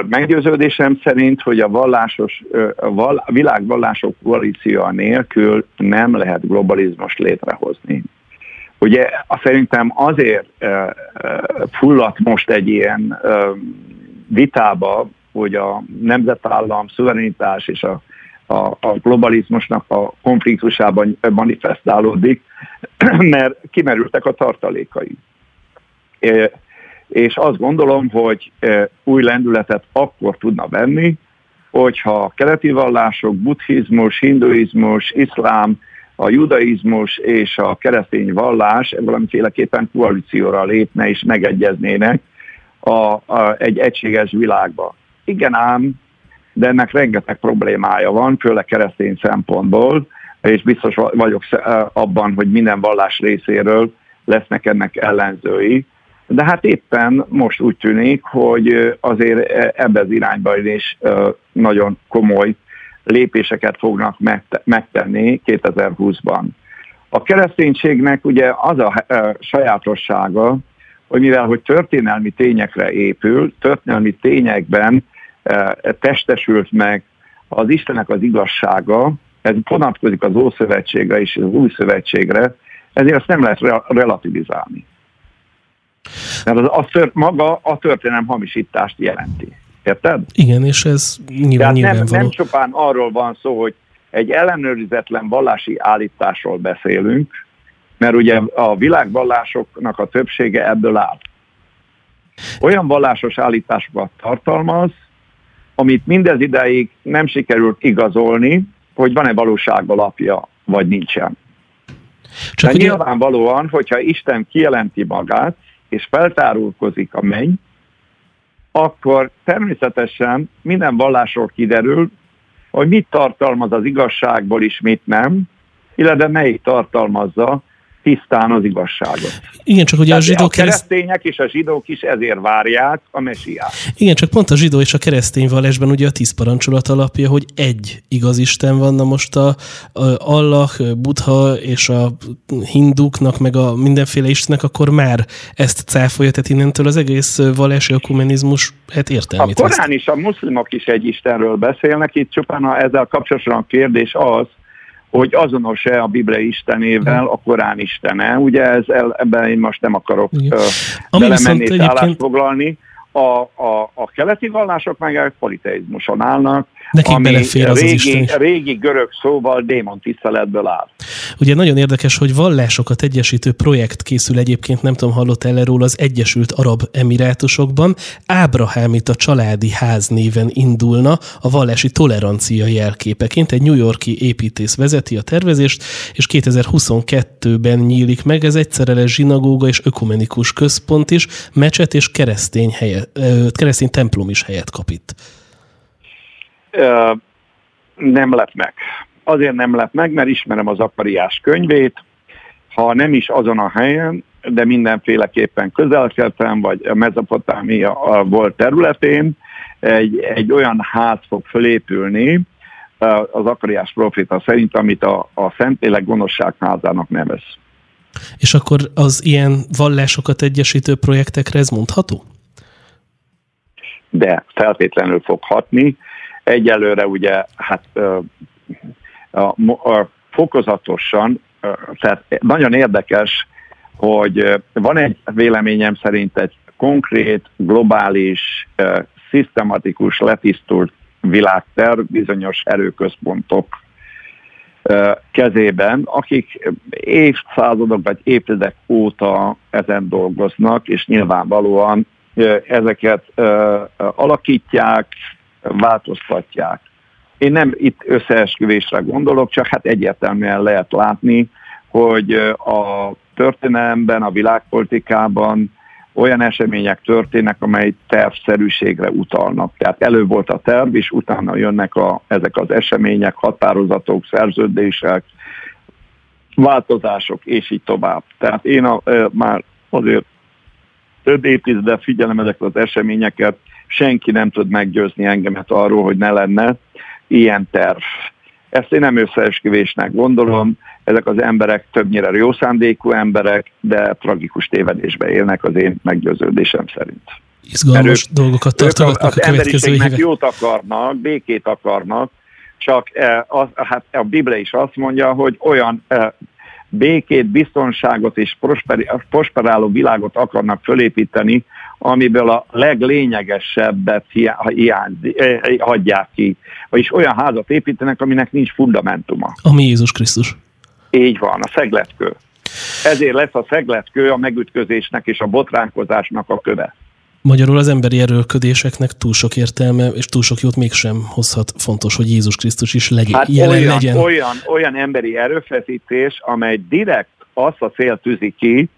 meggyőződésem szerint, hogy a vallásos, a, val, a világ vallások koalíciója nélkül nem lehet globalizmust létrehozni. Ugye szerintem azért fulladt most egy ilyen vitába, hogy a nemzetállam szuverenitás és a, a, a globalizmusnak a konfliktusában manifestálódik, mert kimerültek a tartalékai és azt gondolom, hogy új lendületet akkor tudna venni, hogyha keleti vallások, buddhizmus, hinduizmus, iszlám, a judaizmus és a keresztény vallás valamiféleképpen koalícióra lépne és megegyeznének a, a, egy egységes világba. Igen ám, de ennek rengeteg problémája van, főleg keresztény szempontból, és biztos vagyok abban, hogy minden vallás részéről lesznek ennek ellenzői. De hát éppen most úgy tűnik, hogy azért ebbe az irányba is nagyon komoly lépéseket fognak megtenni 2020-ban. A kereszténységnek ugye az a sajátossága, hogy mivel hogy történelmi tényekre épül, történelmi tényekben testesült meg az Istenek az igazsága, ez vonatkozik az Ószövetségre és az Új Szövetségre, ezért azt nem lehet relativizálni. Mert az, a tört, maga a történelem hamisítást jelenti. Érted?
Igen, és ez nyilván
Tehát nem, nem csupán arról van szó, hogy egy ellenőrizetlen vallási állításról beszélünk, mert ugye a világvallásoknak a többsége ebből áll. Olyan vallásos állításokat tartalmaz, amit mindez ideig nem sikerült igazolni, hogy van-e valóság alapja, vagy nincsen. Csak De ugye... nyilvánvalóan, hogyha Isten kijelenti magát, és feltárulkozik a menny, akkor természetesen minden vallásról kiderül, hogy mit tartalmaz az igazságból is, mit nem, illetve melyik tartalmazza tisztán az igazságot.
Igen, csak ugye a zsidók...
A keresztények és a zsidók is ezért várják a mesiát.
Igen, csak pont a zsidó és a keresztény vallásban ugye a tíz parancsolat alapja, hogy egy igaz Isten van, na most a, a Allah, Buddha és a hinduknak, meg a mindenféle istenek, akkor már ezt cáfolja, tehát innentől az egész vallási ökumenizmus hát értelmét.
A Korán is, a muszlimok is egy Istenről beszélnek, itt csupán a, ezzel kapcsolatosan a kérdés az, hogy azonos-e a Biblia istenével a Korán istene. Ugye ez, ebben én most nem akarok belemenni és egyébként... foglalni. A, a, a keleti vallások meg politeizmuson állnak, Nekik ami belefér az régi, az régi görög szóval démon tiszteletből áll.
Ugye nagyon érdekes, hogy vallásokat egyesítő projekt készül egyébként, nem tudom, hallott el róla az Egyesült Arab Emirátusokban. Ábrahámit a családi ház néven indulna a vallási tolerancia jelképeként. Egy New Yorki építész vezeti a tervezést, és 2022-ben nyílik meg. Ez egyszerre lesz zsinagóga és ökumenikus központ is, mecset és keresztény, helye, keresztény templom is helyet kap itt
nem lep meg. Azért nem lep meg, mert ismerem az Akariás könyvét, ha nem is azon a helyen, de mindenféleképpen közelkeltem, vagy a Mezopotámia volt területén, egy, egy olyan ház fog fölépülni, az Akariás proféta szerint, amit a, a Szentlélek gonoszságházának nevez.
És akkor az ilyen vallásokat egyesítő projektekre ez mondható?
De feltétlenül fog hatni, Egyelőre ugye hát a, a, fokozatosan, tehát nagyon érdekes, hogy van egy véleményem szerint egy konkrét, globális, szisztematikus, letisztult világterv bizonyos erőközpontok kezében, akik évszázadok vagy évtizedek óta ezen dolgoznak, és nyilvánvalóan ezeket alakítják, változtatják. Én nem itt összeesküvésre gondolok, csak hát egyértelműen lehet látni, hogy a történelemben, a világpolitikában olyan események történnek, amely tervszerűségre utalnak. Tehát elő volt a terv, és utána jönnek a, ezek az események, határozatok, szerződések, változások, és így tovább. Tehát én a, már azért több évtizede figyelem ezeket az eseményeket, senki nem tud meggyőzni engemet arról, hogy ne lenne ilyen terv. Ezt én nem összeesküvésnek gondolom, ezek az emberek többnyire jó szándékú emberek, de tragikus tévedésbe élnek az én meggyőződésem szerint.
Izgalmas ők, dolgokat tartogatnak
ők a, következő évek. jót akarnak, békét akarnak, csak e, az, hát a Biblia is azt mondja, hogy olyan e, békét, biztonságot és prosperáló világot akarnak fölépíteni, amiből a leglényegesebbet hiány, eh, hagyják ki. Vagyis olyan házat építenek, aminek nincs fundamentuma.
Ami Jézus Krisztus.
Így van, a szegletkő. Ezért lesz a szegletkő a megütközésnek és a botránkozásnak a köve.
Magyarul az emberi erőlködéseknek túl sok értelme és túl sok jót mégsem hozhat. Fontos, hogy Jézus Krisztus is legyen, hát jelen
olyan,
legyen.
Olyan, olyan emberi erőfeszítés, amely direkt azt a cél tűzi ki,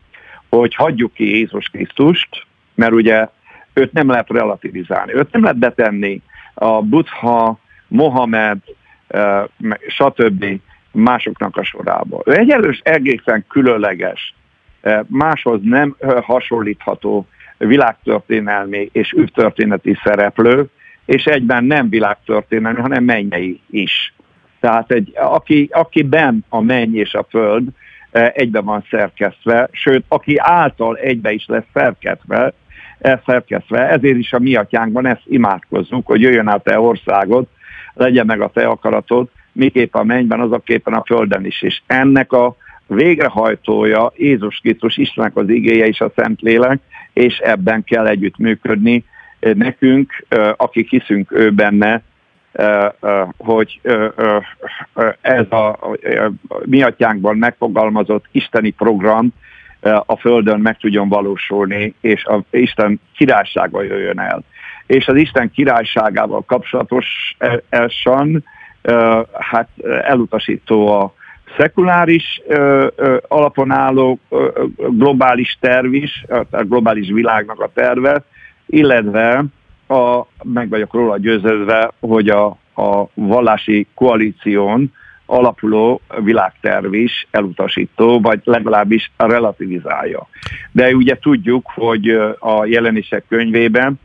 hogy hagyjuk ki Jézus Krisztust, mert ugye őt nem lehet relativizálni, őt nem lehet betenni a Buddha, Mohamed, stb. másoknak a sorába. Ő egy erős, egészen különleges, máshoz nem hasonlítható világtörténelmi és ügytörténeti szereplő, és egyben nem világtörténelmi, hanem mennyei is. Tehát egy, aki, aki ben a menny és a föld egybe van szerkesztve, sőt, aki által egybe is lesz szerkesztve, szerkesztve, ezért is a mi atyánkban ezt imádkozzunk, hogy jöjjön át te országod, legyen meg a te akaratod, miképp a mennyben, azaképpen a földön is. És ennek a végrehajtója Jézus Krisztus, Istennek az igéje és a Szentlélek, és ebben kell együttműködni nekünk, akik hiszünk ő benne, hogy ez a mi atyánkban megfogalmazott isteni program a Földön meg tudjon valósulni, és a Isten királysága jöjjön el. És az Isten királyságával kapcsolatosan hát elutasító a szekuláris alapon álló globális terv is, a globális világnak a terve, illetve a, meg vagyok róla győződve, hogy a, a vallási koalíción alapuló világterv is elutasító, vagy legalábbis relativizálja. De ugye tudjuk, hogy a jelenések könyvében,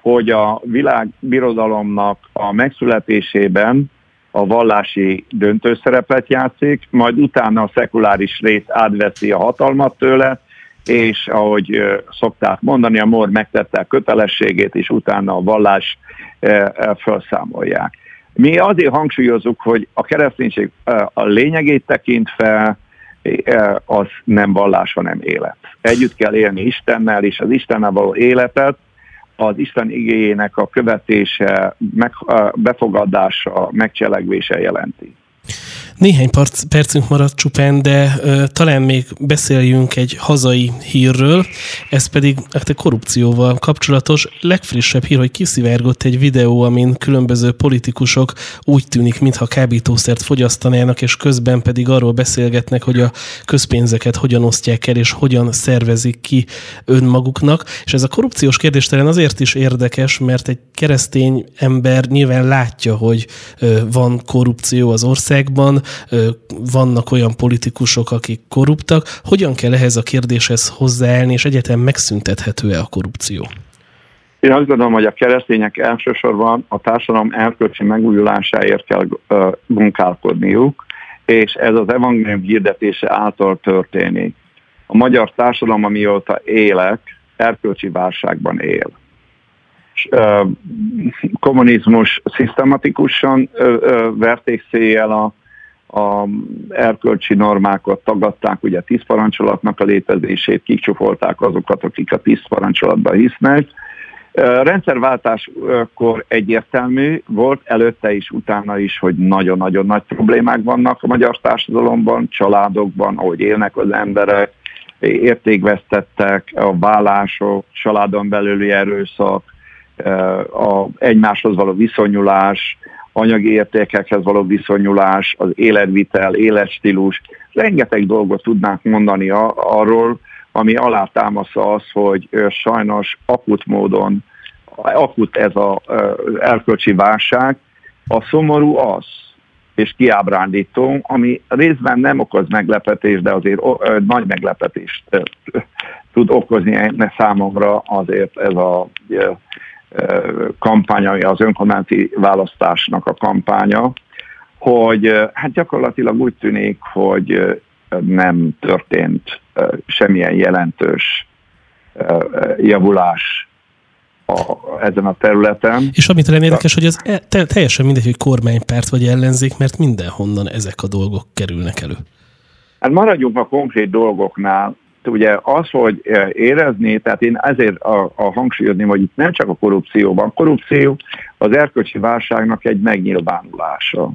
hogy a világbirodalomnak a megszületésében a vallási döntőszerepet játszik, majd utána a szekuláris rész átveszi a hatalmat tőle, és ahogy szokták mondani, a mor megtette a kötelességét, és utána a vallás felszámolják. Mi azért hangsúlyozzuk, hogy a kereszténység a lényegét tekintve az nem vallás, hanem élet. Együtt kell élni Istennel, és az Istennel való életet az Isten igényének a követése, meg, befogadása, megcselegvése jelenti.
Néhány perc, percünk maradt csupán, de ö, talán még beszéljünk egy hazai hírről, ez pedig hát a korrupcióval kapcsolatos. Legfrissebb hír, hogy kiszivárgott egy videó, amin különböző politikusok úgy tűnik, mintha kábítószert fogyasztanának, és közben pedig arról beszélgetnek, hogy a közpénzeket hogyan osztják el, és hogyan szervezik ki önmaguknak. És ez a korrupciós kérdés talán azért is érdekes, mert egy keresztény ember nyilván látja, hogy ö, van korrupció az országban, vannak olyan politikusok, akik korruptak. Hogyan kell ehhez a kérdéshez hozzáállni, és egyetem megszüntethető-e a korrupció?
Én azt gondolom, hogy a keresztények elsősorban a társadalom elkölcsi megújulásáért kell munkálkodniuk, és ez az evangélium hirdetése által történik. A magyar társadalom, amióta élek, erkölcsi válságban él. És, uh, kommunizmus szisztematikusan uh, uh, verték széjjel a a erkölcsi normákat tagadták, ugye a tíz parancsolatnak a létezését, kikcsúfolták azokat, akik a tíz parancsolatban hisznek, Rendszerváltáskor egyértelmű volt, előtte is, utána is, hogy nagyon-nagyon nagy problémák vannak a magyar társadalomban, családokban, ahogy élnek az emberek, értékvesztettek, a vállások, családon belüli erőszak, a egymáshoz való viszonyulás, anyagi értékekhez való viszonyulás, az életvitel, életstílus. Rengeteg dolgot tudnánk mondani arról, ami alátámaszza az, hogy sajnos akut módon, akut ez az erkölcsi válság. A szomorú az, és kiábrándító, ami részben nem okoz meglepetést, de azért nagy meglepetést tud okozni számomra azért ez a kampánya, az önkormányzati választásnak a kampánya, hogy hát gyakorlatilag úgy tűnik, hogy nem történt semmilyen jelentős javulás a, ezen a területen.
És amit talán érdekes, hogy ez e, te, teljesen mindegy, hogy kormánypárt vagy ellenzék, mert mindenhonnan ezek a dolgok kerülnek elő.
Hát maradjunk a konkrét dolgoknál. Ugye az, hogy érezni, tehát én ezért a, a hangsúlyozni, hogy itt nem csak a korrupció van. Korrupció az erkölcsi válságnak egy megnyilvánulása.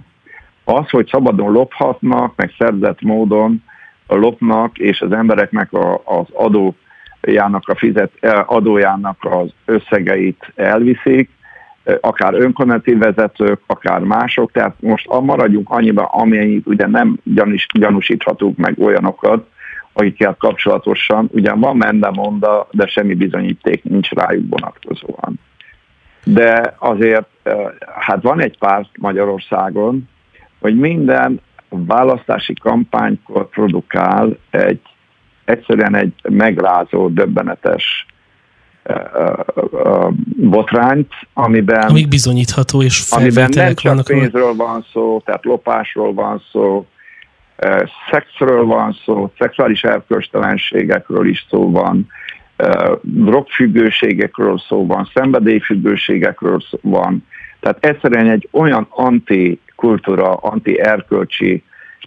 Az, hogy szabadon lophatnak, meg szerzett módon lopnak, és az embereknek a, az adójának, a fizet, adójának az összegeit elviszik, akár önkormányzati vezetők, akár mások, tehát most maradjunk annyiban, amennyit ugye nem gyanús, gyanúsíthatunk meg olyanokat, akikkel kapcsolatosan, ugyan van monda, de semmi bizonyíték nincs rájuk vonatkozóan. De azért, hát van egy párt Magyarországon, hogy minden választási kampánykor produkál egy egyszerűen egy megrázó, döbbenetes botrányt, amiben...
Amíg bizonyítható és
Amiben nem csak pénzről van szó, tehát lopásról van szó, szexről van szó, szexuális erkölcstelenségekről is szó van, drogfüggőségekről szó van, szenvedélyfüggőségekről szó van. Tehát egyszerűen egy olyan anti-kultúra, anti-erkölcsi,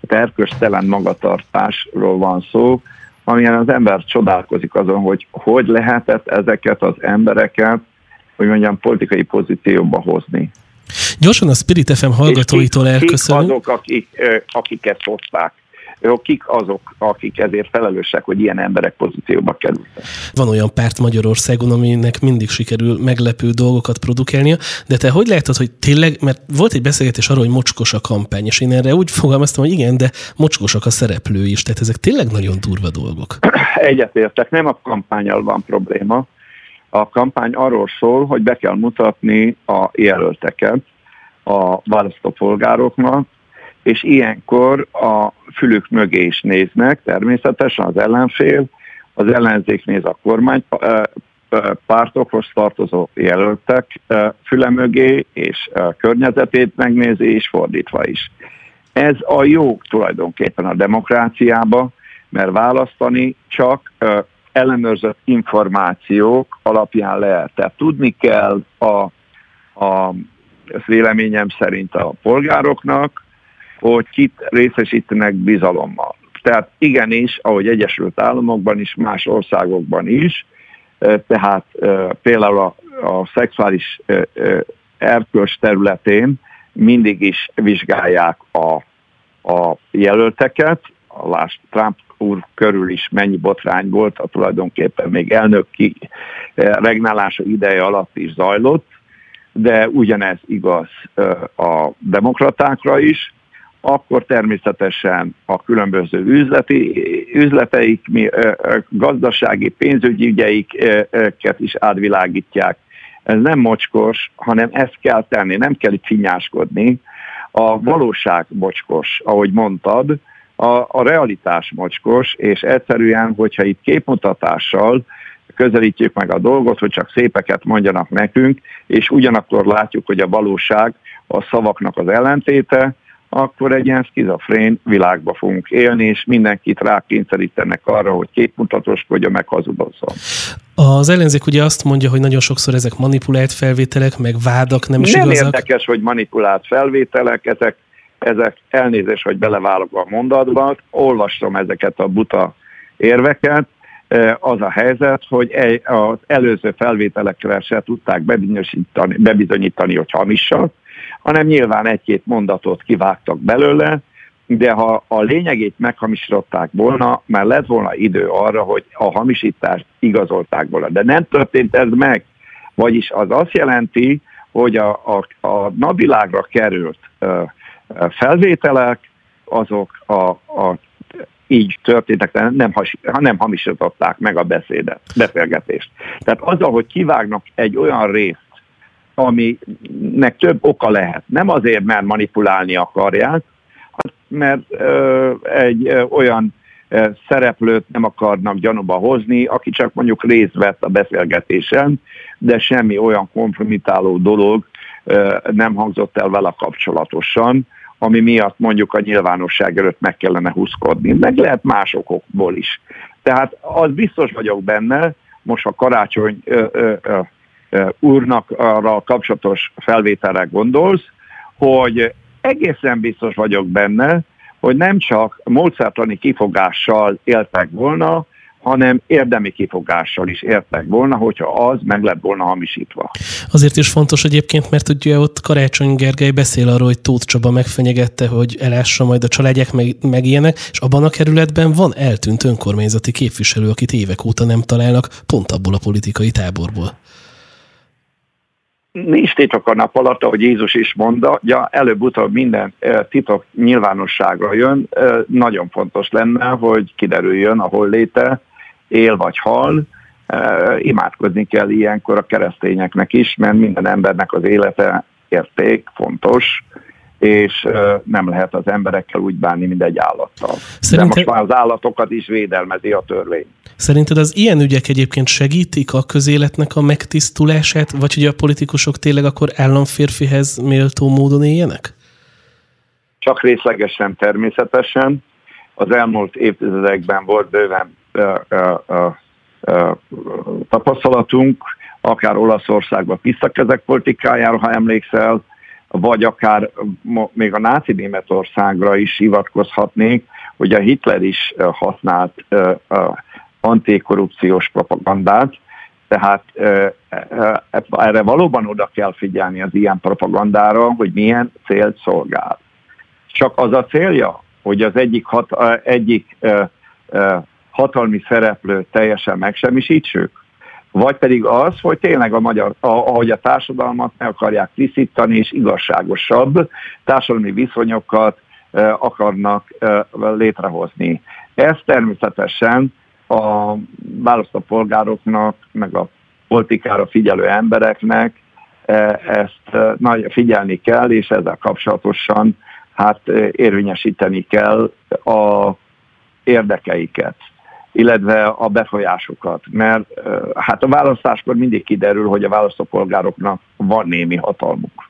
erkölcstelen magatartásról van szó, amilyen az ember csodálkozik azon, hogy hogy lehetett ezeket az embereket, hogy mondjam, politikai pozícióba hozni.
Gyorsan a Spirit FM hallgatóitól kik, elköszönöm.
Kik azok, akik, akiket hozták? kik azok, akik ezért felelősek, hogy ilyen emberek pozícióba kerültek.
Van olyan párt Magyarországon, aminek mindig sikerül meglepő dolgokat produkálnia, de te hogy látod, hogy tényleg, mert volt egy beszélgetés arról, hogy mocskos a kampány, és én erre úgy fogalmaztam, hogy igen, de mocskosak a szereplő is, tehát ezek tényleg nagyon durva dolgok.
Egyetértek, nem a kampányal van probléma. A kampány arról szól, hogy be kell mutatni a jelölteket a választópolgároknak, és ilyenkor a fülük mögé is néznek, természetesen az ellenfél, az ellenzék néz a kormány pártokhoz tartozó jelöltek füle mögé, és környezetét megnézi, és fordítva is. Ez a jó tulajdonképpen a demokráciába, mert választani csak ellenőrzött információk alapján lehet. Tehát tudni kell a, a véleményem szerint a polgároknak, hogy kit részesítenek bizalommal. Tehát igenis, ahogy Egyesült Államokban is, más országokban is, tehát például a, a szexuális erkölcs területén mindig is vizsgálják a, a jelölteket, a Lás Trump úr körül is mennyi botrány volt, a tulajdonképpen még elnöki regnálása ideje alatt is zajlott, de ugyanez igaz a demokratákra is, akkor természetesen a különböző üzleti, üzleteik, gazdasági, pénzügyi ügyeiket is átvilágítják. Ez nem mocskos, hanem ezt kell tenni, nem kell itt finyáskodni. A valóság mocskos, ahogy mondtad, a, a realitás mocskos, és egyszerűen, hogyha itt képmutatással közelítjük meg a dolgot, hogy csak szépeket mondjanak nekünk, és ugyanakkor látjuk, hogy a valóság a szavaknak az ellentéte, akkor egy ilyen skizofrén világba fogunk élni, és mindenkit rákényszerítenek arra, hogy képmutatoskodja, meg hazudozzon.
Az ellenzék ugye azt mondja, hogy nagyon sokszor ezek manipulált felvételek, meg vádak nem is
nem
igazak.
Nem érdekes, hogy manipulált felvételek, ezek, ezek elnézés, hogy beleválok a mondatba, olvastam ezeket a buta érveket, az a helyzet, hogy az előző felvételekre se tudták bebizonyítani, bebizonyítani hogy hamisak, hanem nyilván egy-két mondatot kivágtak belőle, de ha a lényegét meghamisították volna, már lett volna idő arra, hogy a hamisítást igazolták volna. De nem történt ez meg. Vagyis az azt jelenti, hogy a, a, a napvilágra került ö, felvételek, azok a, a így történtek, nem, has, nem hamisították meg a beszédet, beszélgetést. Tehát azzal, hogy kivágnak egy olyan részt, aminek több oka lehet. Nem azért, mert manipulálni akarják, mert ö, egy ö, olyan ö, szereplőt nem akarnak gyanúba hozni, aki csak mondjuk részt vett a beszélgetésen, de semmi olyan kompromitáló dolog ö, nem hangzott el vele kapcsolatosan, ami miatt mondjuk a nyilvánosság előtt meg kellene húzkodni. Meg lehet más okokból is. Tehát az biztos vagyok benne, most a karácsony ö, ö, ö, ö, úrnak arra kapcsolatos felvételre gondolsz, hogy egészen biztos vagyok benne, hogy nem csak módszertani kifogással éltek volna, hanem érdemi kifogással is értek volna, hogyha az meg lett volna hamisítva.
Azért is fontos egyébként, mert ugye ott Karácsony Gergely beszél arról, hogy Tóth Csaba megfenyegette, hogy elássa majd a családják, meg, meg ilyenek, és abban a kerületben van eltűnt önkormányzati képviselő, akit évek óta nem találnak, pont abból a politikai táborból
nincs titok a nap alatt, ahogy Jézus is mondta, ja, előbb-utóbb minden titok nyilvánosságra jön. Nagyon fontos lenne, hogy kiderüljön a hol léte, él vagy hal. Imádkozni kell ilyenkor a keresztényeknek is, mert minden embernek az élete érték, fontos, és nem lehet az emberekkel úgy bánni, mint egy állattal. Szerintem... De most már az állatokat is védelmezi a törvény.
Szerinted az ilyen ügyek egyébként segítik a közéletnek a megtisztulását, vagy hogy a politikusok tényleg akkor államférfihez méltó módon éljenek?
Csak részlegesen természetesen. Az elmúlt évtizedekben volt bőven tapasztalatunk, akár Olaszországban pisztakezek politikájára, ha emlékszel, vagy akár még a náci Németországra is hivatkozhatnék, hogy a Hitler is használt antikorrupciós propagandát, tehát erre valóban oda kell figyelni az ilyen propagandára, hogy milyen célt szolgál. Csak az a célja, hogy az egyik, hat, egyik hatalmi szereplő teljesen megsemmisítsük, vagy pedig az, hogy tényleg a magyar, ahogy a társadalmat meg akarják tisztítani, és igazságosabb társadalmi viszonyokat akarnak létrehozni. Ez természetesen a választópolgároknak, meg a politikára figyelő embereknek ezt nagy figyelni kell, és ezzel kapcsolatosan hát érvényesíteni kell a érdekeiket illetve a befolyásukat. Mert hát a választáskor mindig kiderül, hogy a választópolgároknak van némi hatalmuk.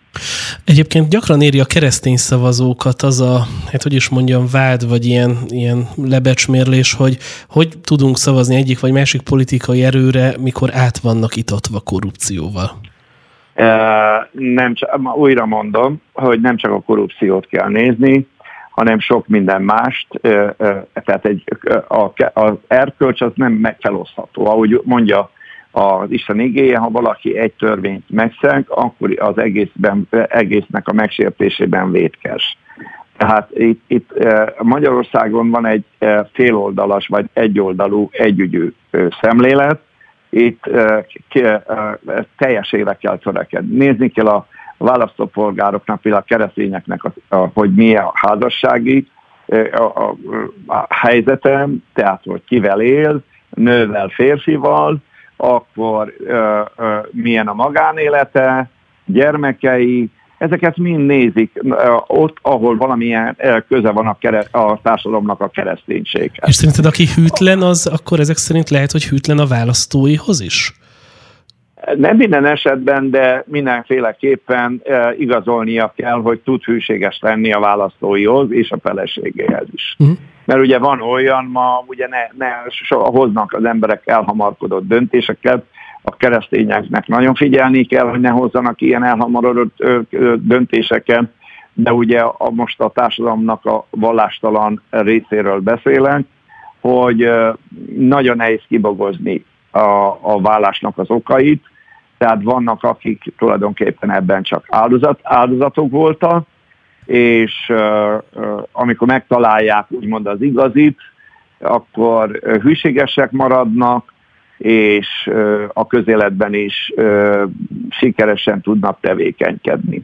Egyébként gyakran éri a keresztény szavazókat az a, hát hogy is mondjam, vád, vagy ilyen, ilyen lebecsmérlés, hogy hogy tudunk szavazni egyik vagy másik politikai erőre, mikor át vannak itatva korrupcióval.
Nem csak, újra mondom, hogy nem csak a korrupciót kell nézni, hanem sok minden mást, tehát egy, az erkölcs az nem megfelosztható. Ahogy mondja az Isten igéje, ha valaki egy törvényt megszeg, akkor az egészben, egésznek a megsértésében vétkes. Tehát itt, itt Magyarországon van egy féloldalas vagy egyoldalú együgyű szemlélet, itt teljes éve kell törekedni. Nézni kell a választópolgároknak, például a keresztényeknek, a, a, hogy mi a házassági a, a, a helyzetem, tehát hogy kivel él, nővel, férfival, akkor ö, ö, milyen a magánélete, gyermekei, ezeket mind nézik ott, ahol valamilyen köze van a, kere, a társadalomnak a kereszténységhez.
És szerinted aki hűtlen, az akkor ezek szerint lehet, hogy hűtlen a választóihoz is?
Nem minden esetben, de mindenféleképpen igazolnia kell, hogy tud hűséges lenni a választóihoz és a feleségéhez is. Uh-huh. Mert ugye van olyan, ma ugye ne, ne soha hoznak az emberek elhamarkodott döntéseket, a keresztényeknek nagyon figyelni kell, hogy ne hozzanak ilyen elhamarodott döntéseket, de ugye a, most a társadalomnak a vallástalan részéről beszélünk, hogy nagyon nehéz kibogozni a, a vállásnak az okait, tehát vannak, akik tulajdonképpen ebben csak áldozat, áldozatok voltak, és uh, amikor megtalálják úgymond az igazit, akkor hűségesek maradnak, és uh, a közéletben is uh, sikeresen tudnak tevékenykedni.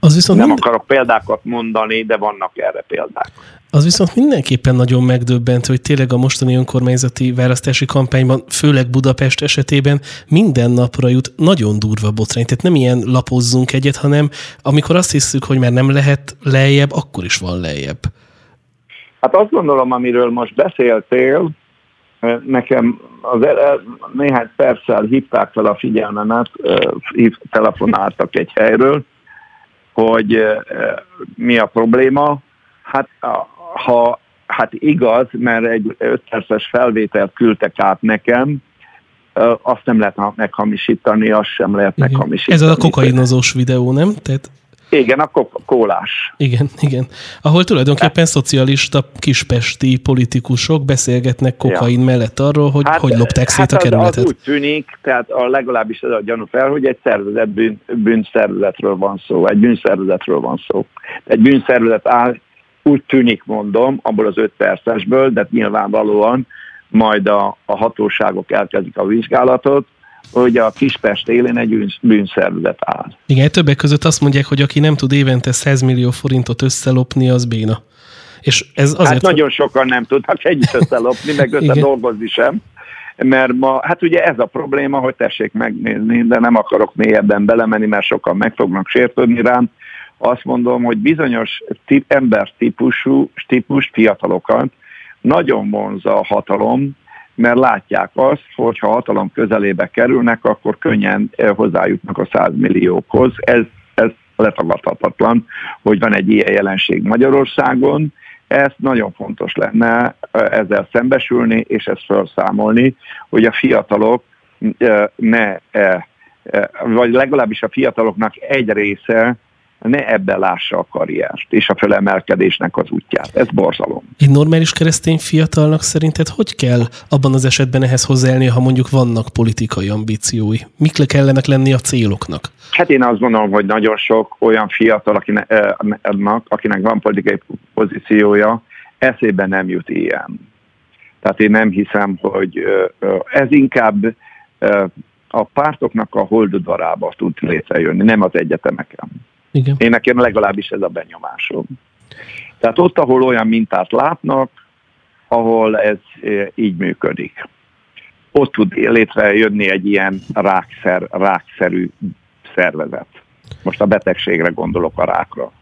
Az viszont Nem mind... akarok példákat mondani, de vannak erre példák.
Az viszont mindenképpen nagyon megdöbbent, hogy tényleg a mostani önkormányzati választási kampányban, főleg Budapest esetében minden napra jut nagyon durva botrány. Tehát nem ilyen lapozzunk egyet, hanem amikor azt hiszük, hogy már nem lehet lejjebb, akkor is van lejjebb.
Hát azt gondolom, amiről most beszéltél, nekem az el, néhány perccel hívták fel a figyelmemet, telefonáltak egy helyről, hogy mi a probléma. Hát ha hát igaz, mert egy 5 perces felvételt küldtek át nekem, azt nem lehet meghamisítani, azt sem lehet Igen. meghamisítani.
Ez a kokainozós videó, nem? Tehát
igen, a kólás.
Igen, igen. Ahol tulajdonképpen szocialista kispesti politikusok beszélgetnek kokain ja. mellett arról, hogy hát, hogy lopták szét hát a kerületet. Az,
az úgy tűnik, tehát a, legalábbis ez a gyanú fel, hogy egy szervezet bűn, bűnszervezetről van szó, egy bűnszervezetről van szó. Egy bűnszervezet áll, úgy tűnik mondom, abból az öt percesből, de nyilvánvalóan majd a, a hatóságok elkezdik a vizsgálatot, hogy a Kispest élén egy bűnszervezet áll.
Igen, többek között azt mondják, hogy aki nem tud évente 100 millió forintot összelopni, az béna.
És ez azért... Hát nagyon sokan nem tudnak együtt összelopni, meg összedolgozni sem. Mert ma, hát ugye ez a probléma, hogy tessék megnézni, de nem akarok mélyebben belemenni, mert sokan meg fognak sértődni rám. Azt mondom, hogy bizonyos tip, ember típusú, típus fiatalokat nagyon vonza a hatalom, mert látják azt, hogy ha hatalom közelébe kerülnek, akkor könnyen eh, hozzájutnak a 100 milliókhoz. Ez, ez letagadhatatlan, hogy van egy ilyen jelenség Magyarországon. Ez nagyon fontos lenne eh, ezzel szembesülni, és ezt felszámolni, hogy a fiatalok eh, ne, vagy legalábbis a fiataloknak egy része ne ebben lássa a karriert és a felemelkedésnek az útját. Ez borzalom.
Egy normális keresztény fiatalnak szerinted hogy kell abban az esetben ehhez hozzáállni, ha mondjuk vannak politikai ambíciói? Mik le kellenek lenni a céloknak?
Hát én azt gondolom, hogy nagyon sok olyan fiatal, akinek, eh, akinek van politikai pozíciója, eszébe nem jut ilyen. Tehát én nem hiszem, hogy ez inkább a pártoknak a holdudvarába tud létrejönni, nem az egyetemeken. Igen. Én nekem legalábbis ez a benyomásom. Tehát ott, ahol olyan mintát látnak, ahol ez e, így működik. Ott tud létrejönni egy ilyen rákszer, rákszerű szervezet. Most a betegségre gondolok a rákra.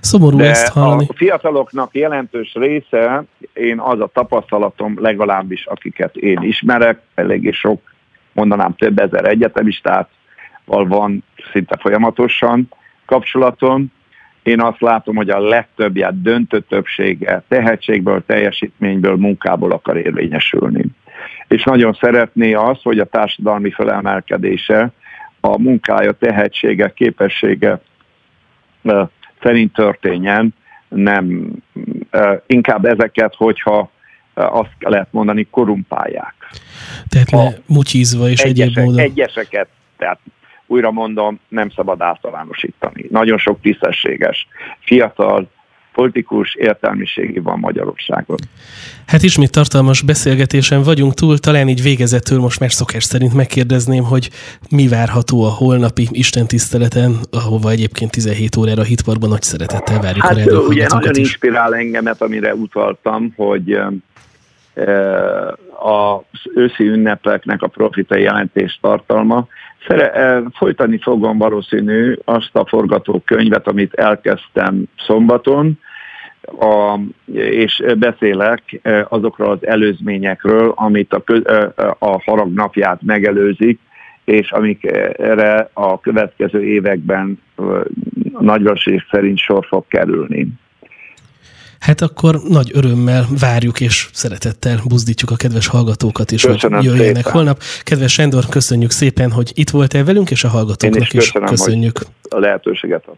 Szomorú De ezt hallani.
a fiataloknak jelentős része, én az a tapasztalatom, legalábbis akiket én ismerek, eléggé sok, mondanám több ezer egyetemistát, van szinte folyamatosan, kapcsolaton. Én azt látom, hogy a legtöbbját döntő többsége tehetségből, teljesítményből, munkából akar érvényesülni. És nagyon szeretné azt, hogy a társadalmi felemelkedése, a munkája, tehetsége, képessége szerint történjen, nem inkább ezeket, hogyha azt lehet mondani, korumpálják.
Tehát ne mutyízva és egyesek, egyéb módon.
Egyeseket, tehát újra mondom, nem szabad általánosítani. Nagyon sok tisztességes, fiatal, politikus értelmiségi van Magyarországon.
Hát ismét tartalmas beszélgetésen vagyunk túl, talán így végezetül most már szokás szerint megkérdezném, hogy mi várható a holnapi istentiszteleten, ahova egyébként 17 órára a Hitparkban nagy szeretettel várjuk
hát, a ugye nagyon is. inspirál engemet, amire utaltam, hogy az őszi ünnepeknek a profitai jelentés tartalma. Szere, folytani fogom valószínű azt a forgatókönyvet, amit elkezdtem szombaton, a, és beszélek azokról az előzményekről, amit a, a harag napját megelőzik, és amikre a következő években nagyvalószínűség szerint sor fog kerülni.
Hát akkor nagy örömmel várjuk és szeretettel buzdítjuk a kedves hallgatókat is,
Köszönöm
hogy jöjjenek szépen. holnap. Kedves Sándor, köszönjük szépen, hogy itt voltál velünk, és a hallgatóknak Én is, köszönöm, is köszönjük.
a lehetőséget